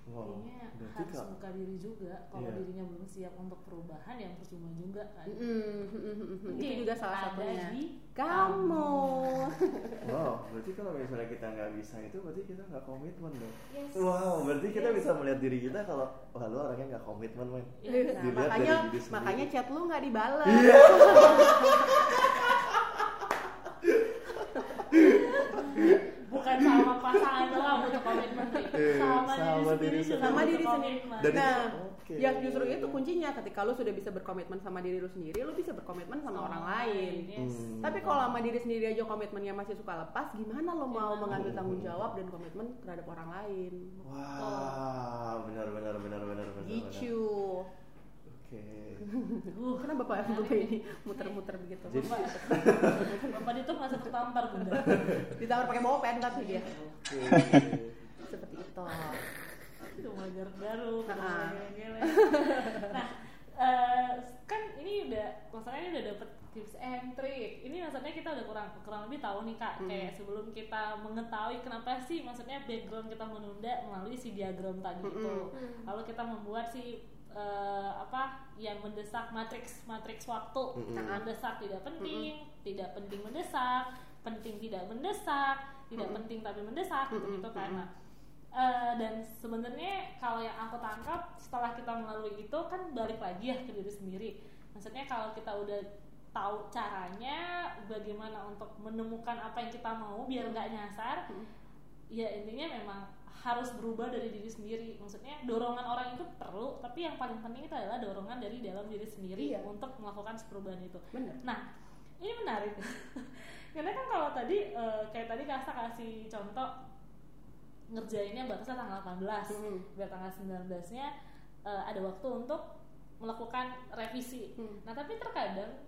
Wow Kayaknya berarti harus kak buka diri juga kalau Iya. dirinya belum siap untuk perubahan yang percuma juga kan Mm-mm. itu Mungkin juga salah satunya. di Kamu. wow berarti kalau misalnya kita nggak bisa itu berarti kita nggak komitmen dong Yes. wow berarti kita Yes. bisa melihat diri kita kalau wah lu orangnya nggak komitmen men Yes. Nah, Dilihat makanya makanya chat lu nggak dibales. Iya. bukan sama pasangan doang butuh komitmen Eh, sama, sama diri diri sendiri sama diri sendiri. Dan nah, oke. ya justru itu kuncinya ketika lu sudah bisa berkomitmen sama diri lu sendiri, lu bisa berkomitmen sama orang lain. yes. Hmm. Tapi kalau sama diri sendiri aja komitmennya masih suka lepas, gimana lo mau mengambil tanggung jawab dan komitmen terhadap orang lain? wah benar benar benar benar benar Gitu. Oke Uh, Kenapa Bapak Bapak ini muter-muter begitu? Jadi- Bapak, Bapak itu masih tertampar bunda. Ditawar pakai bolpen tapi dia. oke Seperti itu. Itu mulai garuk-garuk, udah Ah. Nah, eh, kan ini udah masalahnya udah dapet tips and trick. Ini maksudnya kita udah kurang kurang lebih tahu nih kak. Hmm. Kayak sebelum kita mengetahui kenapa sih maksudnya background kita menunda melalui si diagram tadi itu. Mm-mm. Lalu kita membuat si eh, apa yang mendesak matriks matriks waktu. Mm-mm. Nah, mendesak tidak penting, tidak penting mendesak, penting tidak mendesak, tidak Mm-mm. penting tapi mendesak gitu gitu Mm-mm. kan. Nah, Eh, dan sebenarnya kalau yang aku tangkap setelah kita melalui itu kan balik lagi ya ke diri sendiri. Maksudnya kalau kita udah tahu caranya bagaimana untuk menemukan apa yang kita mau biar nggak nyasar, Hmm. ya intinya memang harus berubah dari diri sendiri. Maksudnya dorongan orang itu perlu, tapi yang paling penting itu adalah dorongan dari dalam diri sendiri Iya. untuk melakukan perubahan itu. Bener. Nah, ini menarik. Karena kan kalau tadi eh, kayak tadi Kasa kasih contoh ngerjainnya batasnya tanggal 18. Hmm. Biar tanggal 19-nya eh, ada waktu untuk melakukan revisi. Hmm. Nah, tapi terkadang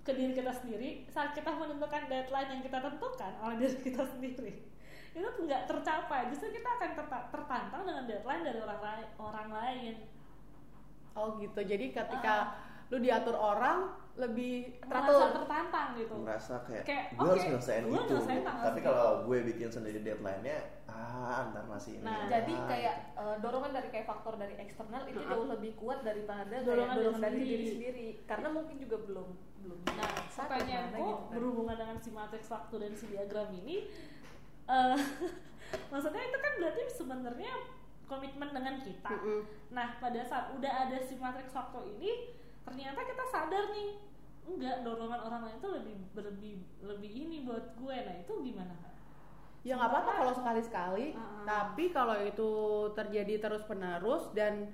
ke diri kita sendiri saat kita menentukan deadline yang kita tentukan oleh diri kita sendiri itu nggak tercapai justru kita akan terta- tertantang dengan deadline dari orang lai- orang lain Oh gitu. Jadi ketika lu diatur orang lebih merasa teratur. tertantang gitu merasa kayak, Kayak, gue harus oke, nyelesain gue itu tapi kalau gue bikin sendiri deadline-nya ah ntar masih ini Nah, Jadi kayak eh, dorongan dari kayak faktor dari eksternal itu Heeh. jauh lebih kuat daripada kayak Dorongan dorongan, dari dari sendiri. diri sendiri. Karena mungkin juga belum belum Nah, pertanyaanku gitu berhubungan dengan si matriks waktu dan si diagram ini, eh, maksudnya itu kan berarti sebenarnya komitmen dengan kita. Mm-mm. Nah, pada saat udah ada si matriks waktu ini, ternyata kita sadar nih, enggak dorongan orang lain itu lebih lebih lebih ini buat gue. Nah, itu gimana? Ya nggak apa-apa kalau sekali-sekali, Ah. tapi kalau itu terjadi terus-menerus dan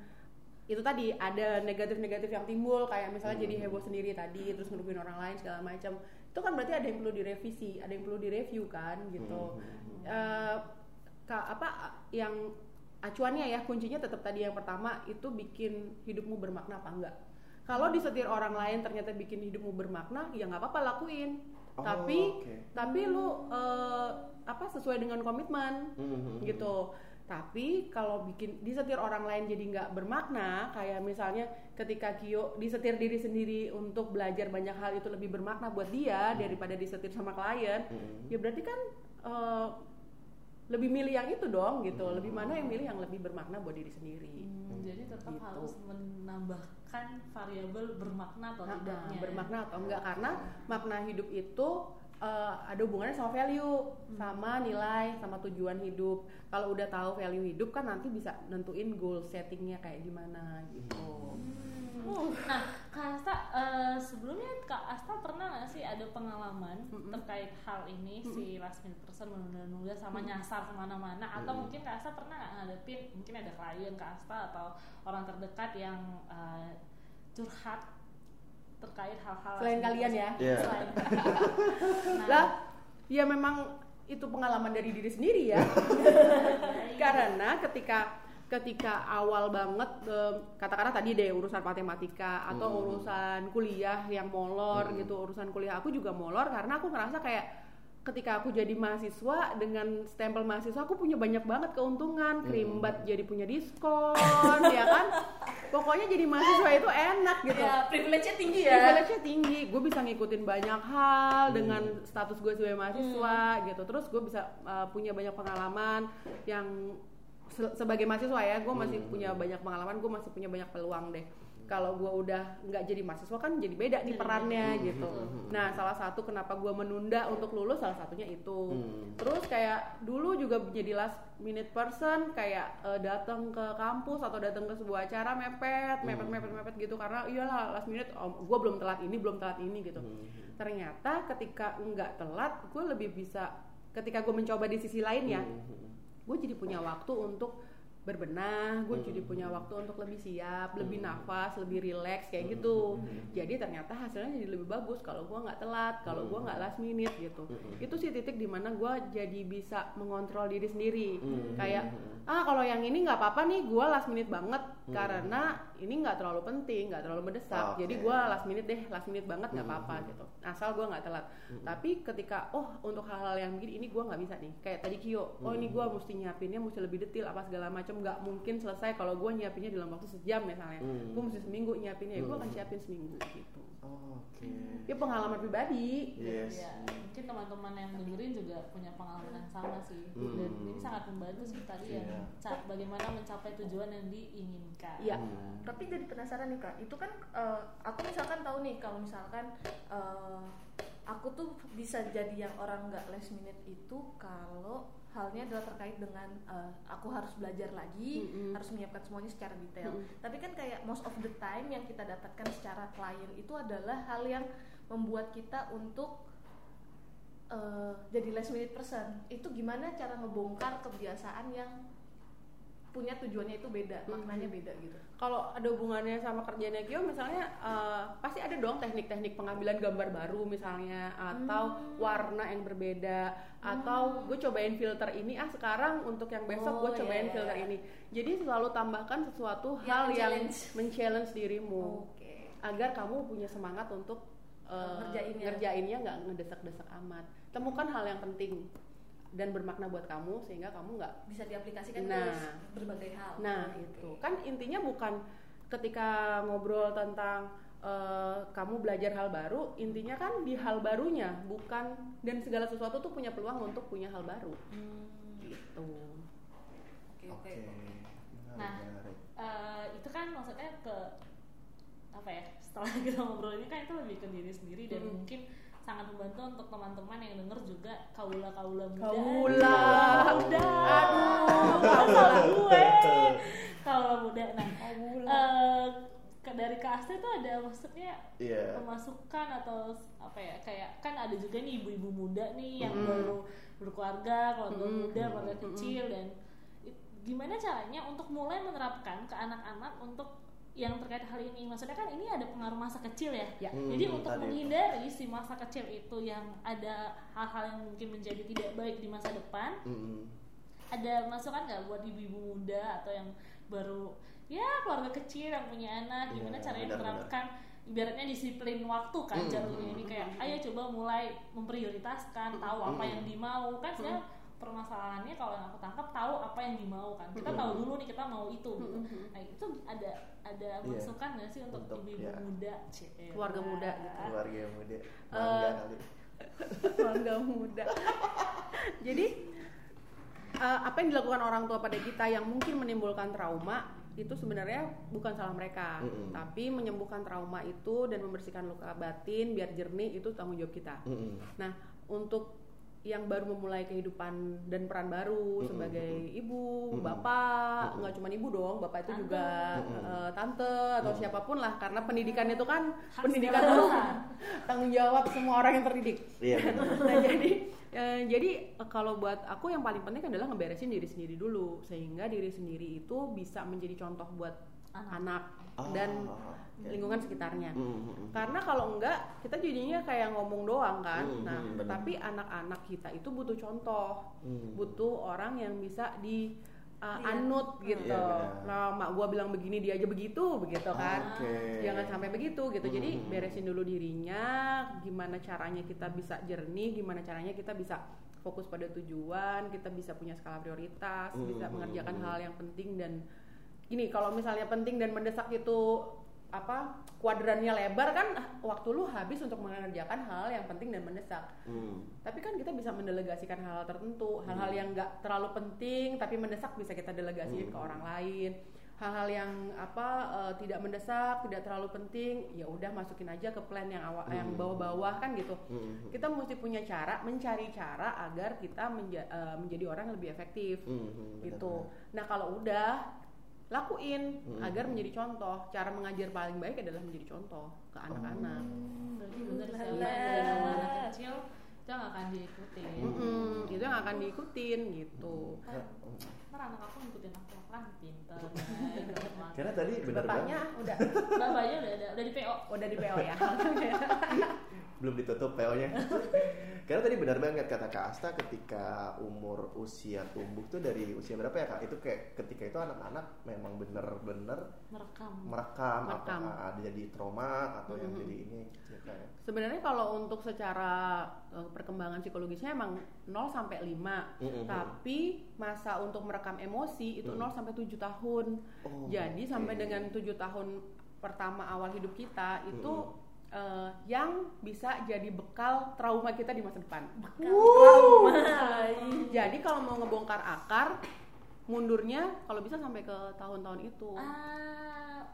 itu tadi ada negatif-negatif yang timbul kayak misalnya jadi heboh sendiri tadi terus ngerugiin orang lain segala macam itu kan berarti ada yang perlu direvisi ada yang perlu direview kan gitu Hmm. Eh, ka- apa yang acuannya ya kuncinya tetap tadi yang pertama itu bikin hidupmu bermakna apa enggak kalau disetir orang lain ternyata bikin hidupmu bermakna ya nggak apa-apa lakuin Oh, tapi oke. tapi lu eh, apa sesuai dengan komitmen Mhm. gitu tapi kalau bikin disetir orang lain jadi nggak bermakna kayak misalnya ketika Kyo disetir diri sendiri untuk belajar banyak hal itu lebih bermakna buat dia daripada disetir sama klien Hmm. ya berarti kan eh, lebih milih yang itu dong gitu lebih mana yang milih yang lebih bermakna buat diri sendiri Hmm, jadi tetap Gitu. harus menambahkan variabel bermakna atau Ha-ha, tidaknya. bermakna atau enggak karena makna hidup itu eh, ada hubungannya sama value sama nilai sama tujuan hidup. Kalau udah tahu value hidup kan nanti bisa nentuin goal settingnya kayak gimana gitu. Hmm. Nah, Kak Asta, eh, sebelumnya Kak Asta pernah nggak sih ada pengalaman Mm-mm. terkait hal ini si last minute person menunda-nunda sama nyasar ke mana-mana? Atau Mm. mungkin Kak Asta pernah nggak ngadepin mungkin ada klien Kak Asta atau orang terdekat yang eh, curhat terkait hal-hal Selain kalian ya? Iya. Selain. nah, lah ya memang itu pengalaman dari diri sendiri ya karena ketika ketika awal banget katakanlah tadi deh urusan matematika atau Hmm. urusan kuliah yang molor Hmm. gitu urusan kuliah aku juga molor karena aku ngerasa kayak ketika aku jadi mahasiswa dengan stempel mahasiswa aku punya banyak banget keuntungan. Krimbat jadi punya diskon ya kan? Pokoknya jadi mahasiswa itu enak gitu. Ya privilege-nya tinggi ya. Privilege-nya tinggi. Gue bisa ngikutin banyak hal dengan status gue sebagai mahasiswa gitu. Terus gue bisa uh, punya banyak pengalaman yang se- sebagai mahasiswa ya gue masih punya banyak pengalaman gue masih punya banyak peluang deh kalau gue udah nggak jadi mahasiswa kan jadi beda nih perannya gitu. Nah salah satu kenapa gue menunda untuk lulus salah satunya itu. Hmm. terus kayak dulu juga jadi last minute person kayak eh, datang ke kampus atau datang ke sebuah acara mepet mepet mepet mepet gitu. Karena iyalah last minute oh, gue belum telat ini belum telat ini gitu. Ternyata ketika nggak telat gue lebih bisa ketika gue mencoba di sisi lain ya gue jadi punya waktu untuk berbenah, gue jadi punya waktu untuk lebih siap, lebih nafas, lebih rileks kayak gitu. Jadi ternyata hasilnya jadi lebih bagus kalau gue nggak telat, kalau gue nggak last minute gitu. Itu sih titik di mana gue jadi bisa mengontrol diri sendiri. Kayak ah kalau yang ini nggak apa-apa nih, gue last minute banget karena ini nggak terlalu penting, nggak terlalu mendesak. Oke. Jadi gue last minute deh, last minute banget nggak apa-apa gitu. Asal gue nggak telat. Tapi ketika oh untuk hal-hal yang begini ini gue nggak bisa nih. Kayak tadi Kyo, oh ini gue mesti nyiapinnya mesti lebih detail apa segala macam nggak mungkin selesai kalau gue nyiapinnya dalam waktu sejam misalnya. Hmm. Gue mesti seminggu nyiapinnya, ya gue akan Hmm. siapin seminggu gitu. Oh, Oke. Ya pengalaman pribadi. Yes. Ya, mungkin teman-teman yang dengerin juga punya pengalaman yang sama sih Hmm. dan ini sangat membantu sih tadi yang Iya. ca- bagaimana mencapai tujuan yang diinginkan. Iya. Hmm. tapi jadi penasaran nih kak itu kan eh, aku misalkan tahu nih kalau misalkan eh, aku tuh bisa jadi yang orang nggak last minute itu kalau halnya adalah terkait dengan eh, aku harus belajar lagi Mm-mm. harus menyiapkan semuanya secara detail Mm-mm. tapi kan kayak most of the time yang kita dapatkan secara klien itu adalah hal yang membuat kita untuk eh, jadi last minute person itu gimana cara ngebongkar kebiasaan yang punya tujuannya itu beda maknanya beda gitu Kalau ada hubungannya sama kerjanya Kyo misalnya eh, pasti ada dong teknik-teknik pengambilan gambar baru misalnya atau Hmm. warna yang berbeda atau gue cobain filter ini ah sekarang untuk yang besok Oh, gue cobain iya, iya, filter iya. ini. Jadi selalu tambahkan sesuatu Yang hal yang men-challenge. dirimu oke agar kamu punya semangat untuk Ngerjainnya. ngerjainnya nggak ngedesak-desak amat. Temukan hal yang penting dan bermakna buat kamu sehingga kamu nggak bisa diaplikasikan Nah. ke berbagai hal Nah itu kan intinya bukan ketika ngobrol tentang eh, kamu belajar hal baru, intinya kan di hal barunya, bukan dan segala sesuatu tuh punya peluang untuk punya hal baru. Hmm, Gitu. oke oke Oke. Nah. Eh, itu kan maksudnya ke apa ya setelah kita ngobrol ini kan itu lebih ke diri sendiri dan Hmm. mungkin sangat membantu untuk teman-teman yang denger juga kaula kaula muda Kaula. muda Aduh, kaula gue kaula muda nah Kaula. eh, ke- dari Kak Astrid tuh ada maksudnya Iya. pemasukan atau apa ya kayak kan ada juga nih ibu-ibu muda nih yang Mm. baru berkeluarga keluarga Mm. muda keluarga Mm. kecil dan gimana caranya untuk mulai menerapkan ke anak-anak untuk yang terkait hal ini. Maksudnya kan ini ada pengaruh masa kecil ya. Ya. Hmm, jadi untuk menghindari si masa kecil itu yang ada hal-hal yang mungkin menjadi tidak baik di masa depan Mm-mm. ada masukan nggak buat ibu-ibu muda atau yang baru ya keluarga kecil yang punya anak gimana Iya, caranya menerapkan ibaratnya disiplin waktu kan Mm, jalurnya ini kayak ayo coba mulai memprioritaskan tahu apa mm. yang dimau. Kan sebenarnya permasalahannya kalau yang aku tangkap tahu apa yang dimau kan kita tahu dulu nih kita mau itu gitu. nah itu ada ada Iya. masukan nggak sih untuk Untuk, ibu-ibu ya. muda Cie, Keluarga muda gitu. keluarga muda Eh, bangga kali keluarga muda. Jadi eh, apa yang dilakukan orang tua pada kita yang mungkin menimbulkan trauma itu sebenarnya bukan salah mereka, Mm-mm. tapi menyembuhkan trauma itu dan membersihkan luka batin biar jernih itu tanggung jawab kita. Mm-mm. Nah, untuk yang baru memulai kehidupan dan peran baru Mm-mm, sebagai ibu, Mm-mm. bapak, Mm-mm. nggak cuma ibu dong, bapak itu Tante. juga Mm-mm. eh, tante atau Mm-mm. siapa pun lah, karena pendidikan itu kan Hak pendidikan itu tanggung jawab semua orang yang terdidik. iya benar Nah jadi eh, jadi eh, kalau buat aku yang paling penting adalah ngeberesin diri sendiri dulu sehingga diri sendiri itu bisa menjadi contoh buat Anak. anak Oh, dan oke. lingkungan sekitarnya. Mm-mm. Karena kalau enggak kita jadinya kayak ngomong doang kan. Hmm, nah, hmm, benar. tapi anak-anak kita itu butuh contoh, Hmm. butuh orang yang bisa di uh, anut gitu. Iya, benar. nah, mak gua bilang begini dia aja begitu, begitu kan. Oke. Jangan sampai begitu gitu. Jadi Hmm. beresin dulu dirinya, gimana caranya kita bisa jernih, gimana caranya kita bisa fokus pada tujuan, kita bisa punya skala prioritas, bisa Hmm. mengerjakan hal yang penting dan gini kalau misalnya penting dan mendesak itu apa kuadrannya lebar kan waktu lu habis untuk mengerjakan hal yang penting dan mendesak Hmm. tapi kan kita bisa mendelegasikan hal-hal tertentu hal-hal yang nggak terlalu penting tapi mendesak bisa kita delegasiin ke Hmm. orang lain hal-hal yang apa eh, tidak mendesak tidak terlalu penting ya udah masukin aja ke plan yang awal yang Hmm. bawah-bawah kan gitu Hmm. kita mesti punya cara mencari cara agar kita menja- eh, menjadi orang yang lebih efektif Hmm. gitu. Nah kalau udah lakuin Hmm. agar menjadi contoh. Cara mengajar paling baik adalah menjadi contoh ke anak-anak. Hmm, berarti bener sih dari anak kecil itu nggak akan diikutin Mm-mm, itu yang akan diikutin gitu. Nah, ntar anak aku ngikutin aku aku kan pinter banget. Karena tadi benar Bapaknya banget udah bapaknya udah ada udah di PO udah di PO ya. belum ditutup PO-nya. Karena tadi benar banget kata Kak Asta ketika umur usia tumbuh tuh dari usia berapa ya Kak? Itu kayak ketika itu anak-anak memang bener-bener merekam merekam, Merekam. apakah ada jadi trauma atau yang Mhm. jadi ini gitu ya, Kak ya. Sebenarnya kalau untuk secara eh, perkembangan psikologisnya emang 0 sampai 5. Mhm. Tapi masa untuk merekam emosi itu Mm. 0 sampai 7 tahun. Oh, Jadi sampai oke. dengan 7 tahun pertama awal hidup kita itu Mm-mm. Eh, yang bisa jadi bekal trauma kita di masa depan. Trauma. Jadi kalau mau ngebongkar akar, mundurnya kalau bisa sampai ke tahun-tahun itu. ah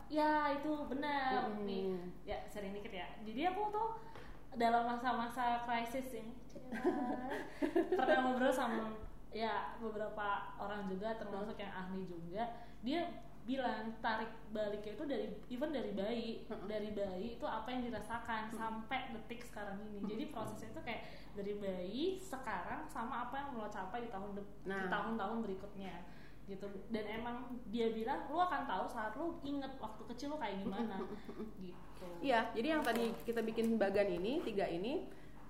ya itu benar nih ya sering dikit ya jadi aku tuh dalam masa-masa krisis ini pernah ngobrol sama ya beberapa orang juga termasuk yang ahli juga dia bilang tarik baliknya itu dari even dari bayi. Dari bayi itu apa yang dirasakan sampai detik sekarang ini. Jadi prosesnya itu kayak dari bayi sekarang sama apa yang lo capai di tahun de- di Nah. tahun-tahun berikutnya. Gitu. Dan emang dia bilang lu akan tahu saat lu inget waktu kecil lu kayak gimana. Gitu. Iya, jadi yang tadi kita bikin bagan ini, tiga ini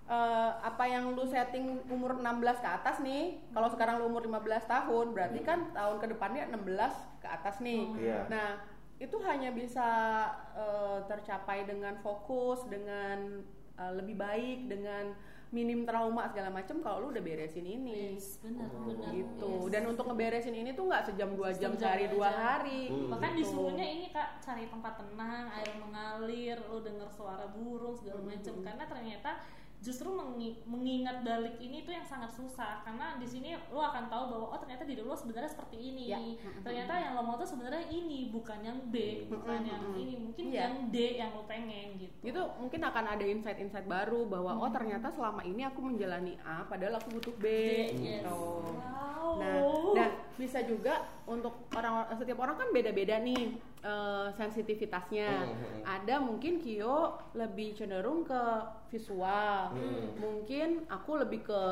eh, apa yang lu setting umur 16 ke atas nih, kalau sekarang lu umur 15 tahun, berarti kan tahun ke depannya 16 ke atas nih. Iya. Nah, itu hanya bisa eh, tercapai dengan fokus, dengan eh, lebih baik, dengan minim trauma segala macam kalau lu udah beresin ini. yes benar Oh, benar Gitu. Yes. Dan untuk ngeberesin ini tuh nggak sejam dua jam Sejam sehari dua hari. Hmm. bahkan gitu. disuruhnya ini kak cari tempat tenang air mengalir lu denger suara burung segala Hmm. macam karena ternyata justru mengi- mengingat balik ini tuh yang sangat susah karena di sini lu akan tahu bahwa oh ternyata diri lu sebenarnya seperti ini Ya. ternyata yang lo mau tuh sebenarnya ini bukan yang B bukan Hmm. yang ini mungkin Iya. yang D yang lo pengen gitu itu mungkin akan ada insight-insight baru bahwa oh ternyata selama ini aku menjalani A padahal aku butuh B, D, yes. gitu. wow Nah, dan bisa juga untuk orang setiap orang kan beda-beda nih eh, sensitivitasnya. Hmm. Ada mungkin Kyo lebih cenderung ke visual, Hmm. mungkin aku lebih ke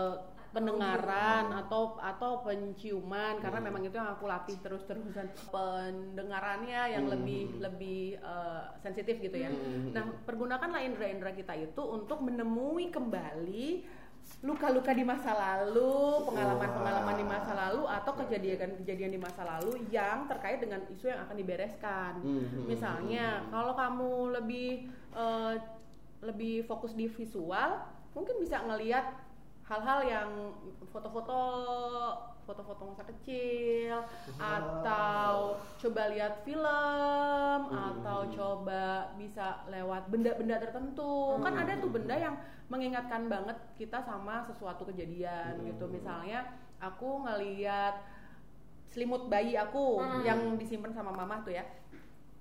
pendengaran atau atau penciuman karena Hmm. memang itu yang aku latih terus-terusan pendengarannya yang Hmm. lebih lebih eh, sensitif gitu ya. Hmm. Nah, pergunakanlah indera-indera kita itu untuk menemui kembali luka-luka di masa lalu, pengalaman-pengalaman di masa lalu atau kejadian-kejadian di masa lalu yang terkait dengan isu yang akan dibereskan. Hmm. Misalnya, kalau kamu lebih eh, lebih fokus di visual, mungkin bisa ngelihat hal-hal yang foto-foto foto-foto masa kecil atau coba lihat film atau coba bisa lewat benda-benda tertentu. Kan ada tuh benda yang mengingatkan banget kita sama sesuatu kejadian gitu. Misalnya aku ngeliat selimut bayi aku yang disimpan sama mama tuh ya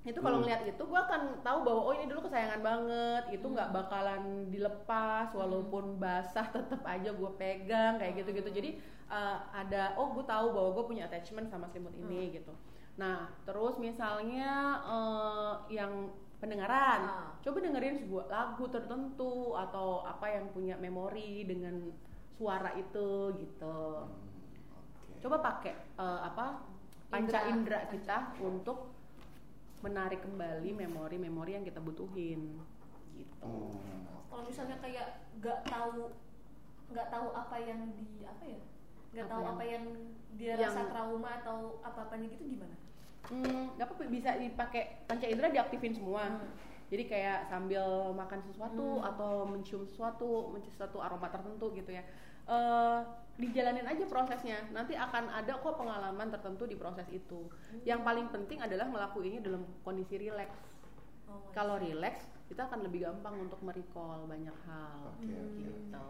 itu kalau ngeliat itu gue akan tahu bahwa oh ini dulu kesayangan banget. Itu nggak bakalan dilepas walaupun basah tetap aja gue pegang kayak gitu gitu jadi uh, ada oh gue tahu bahwa gue punya attachment sama selimut ini gitu. Nah terus misalnya uh, yang pendengaran. Ah. coba dengerin sebuah lagu tertentu atau apa yang punya memori dengan suara itu gitu. Oke. coba pakai eh, apa panca indera kita untuk menarik kembali memori-memori yang kita butuhin gitu Hmm. kalau misalnya kayak nggak tahu nggak tahu apa yang di apa ya nggak Apa tahu yang- apa yang dia yang- rasa trauma atau apa apanya gitu gimana Hmm, nggak apa-apa bisa dipakai panca indera diaktifin semua. Hmm. Jadi kayak sambil makan sesuatu Hmm. atau mencium sesuatu, mencium sesuatu aroma tertentu gitu ya. Eh, dijalanin aja prosesnya. Nanti akan ada kok pengalaman tertentu di proses itu. Yang paling penting adalah ngelakuinnya dalam kondisi rileks. oh, Kalau rileks, kita akan lebih gampang untuk merecall banyak hal. Oke, oke. Gitu.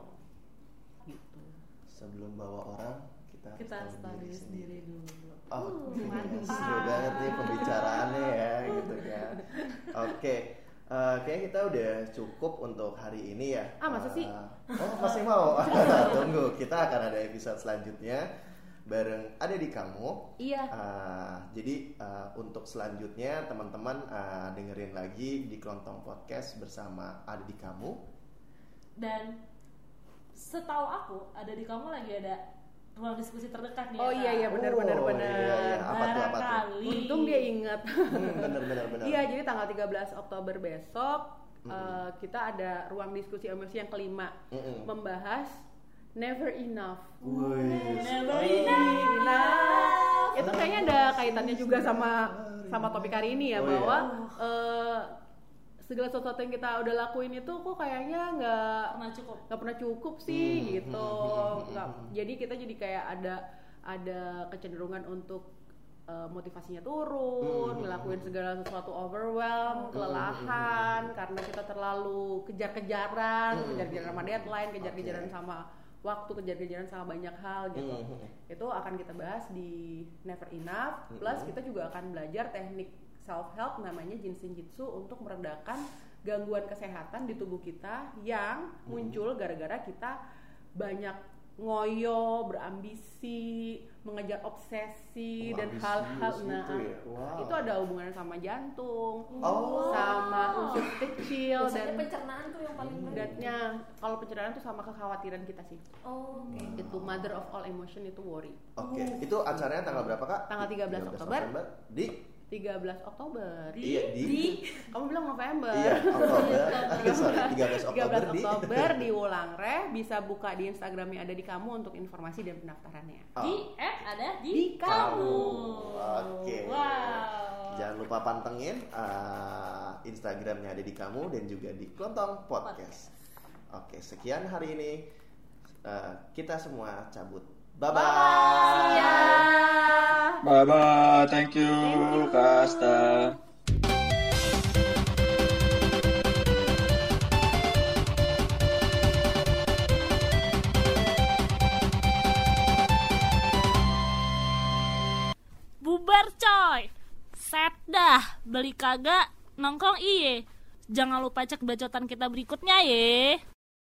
Gitu. Sebelum bawa orang, kita, kita harus tahu study sendiri dulu Oh, mantap. seru banget nih pembicaraannya ya, gitu kan. Oke, eh, kayaknya kita udah cukup untuk hari ini ya. Ah, masa sih? Eh, oh, masih mau? Tunggu, kita akan ada episode selanjutnya bareng ada di kamu. Iya. Eh, jadi eh, untuk selanjutnya teman-teman eh, dengerin lagi di Kelontong Podcast bersama ada di kamu. dan setahu aku ada di kamu lagi ada ruang diskusi terdekat nih Oh ya, iya iya benar Oh, benar iya, benar. iya. Apa tuh, apa tuh? Untung dia ingat. Hmm, bener bener bener. Iya, jadi tanggal 13 Oktober besok eh, kita ada ruang diskusi emosi yang kelima Mm-mm. membahas never enough. Wih, Never Enough. Itu kayaknya ada kaitannya juga sama sama topik hari ini ya Oh, bahwa eh, segala sesuatu yang kita udah lakuin itu kok kayaknya nggak pernah cukup. nggak pernah cukup sih Hmm, gitu. Hmm, hmm, hmm, nggak. Hmm. jadi kita jadi kayak ada ada kecenderungan untuk uh, motivasinya turun Hmm, ngelakuin segala sesuatu overwhelm kelelahan karena kita terlalu kejar-kejaran Hmm, kejar-kejaran sama deadline kejar-kejaran Oke. sama waktu kejar-kejaran sama banyak hal gitu. Hmm, itu akan kita bahas di Never Enough plus kita juga akan belajar teknik self help namanya Jinsen Jitsu untuk meredakan gangguan kesehatan di tubuh kita yang muncul gara-gara kita banyak ngoyo, berambisi, mengejar obsesi Oh, dan hal-hal gitu nah ya? Wow. itu ada hubungannya sama jantung, Oh. sama usus kecil dan pencernaan tuh yang paling banyak dannya kalau pencernaan itu sama kekhawatiran kita sih. oh oke Itu mother of all emotion itu worry. Oke, itu acaranya tanggal berapa kak? Tanggal 13 Oktober. Di 13 Oktober. iya di, Kamu bilang November. iya Oktober. Sorry, 13 Oktober 13 di Oktober di Wulangreh bisa buka di Instagramnya ada di kamu untuk informasi dan pendaftarannya. Oh, di eh ada di, Di kamu Oke. wow Jangan lupa pantengin uh, Instagramnya ada di kamu dan juga di Klontong Podcast. Oke, sekian hari ini. Uh, kita semua cabut. Bye bye. Bye bye, thank you, Kak Asta. bubar coy. Set dah. Beli kagak nongkrong iye. Jangan lupa cek bacotan kita berikutnya ye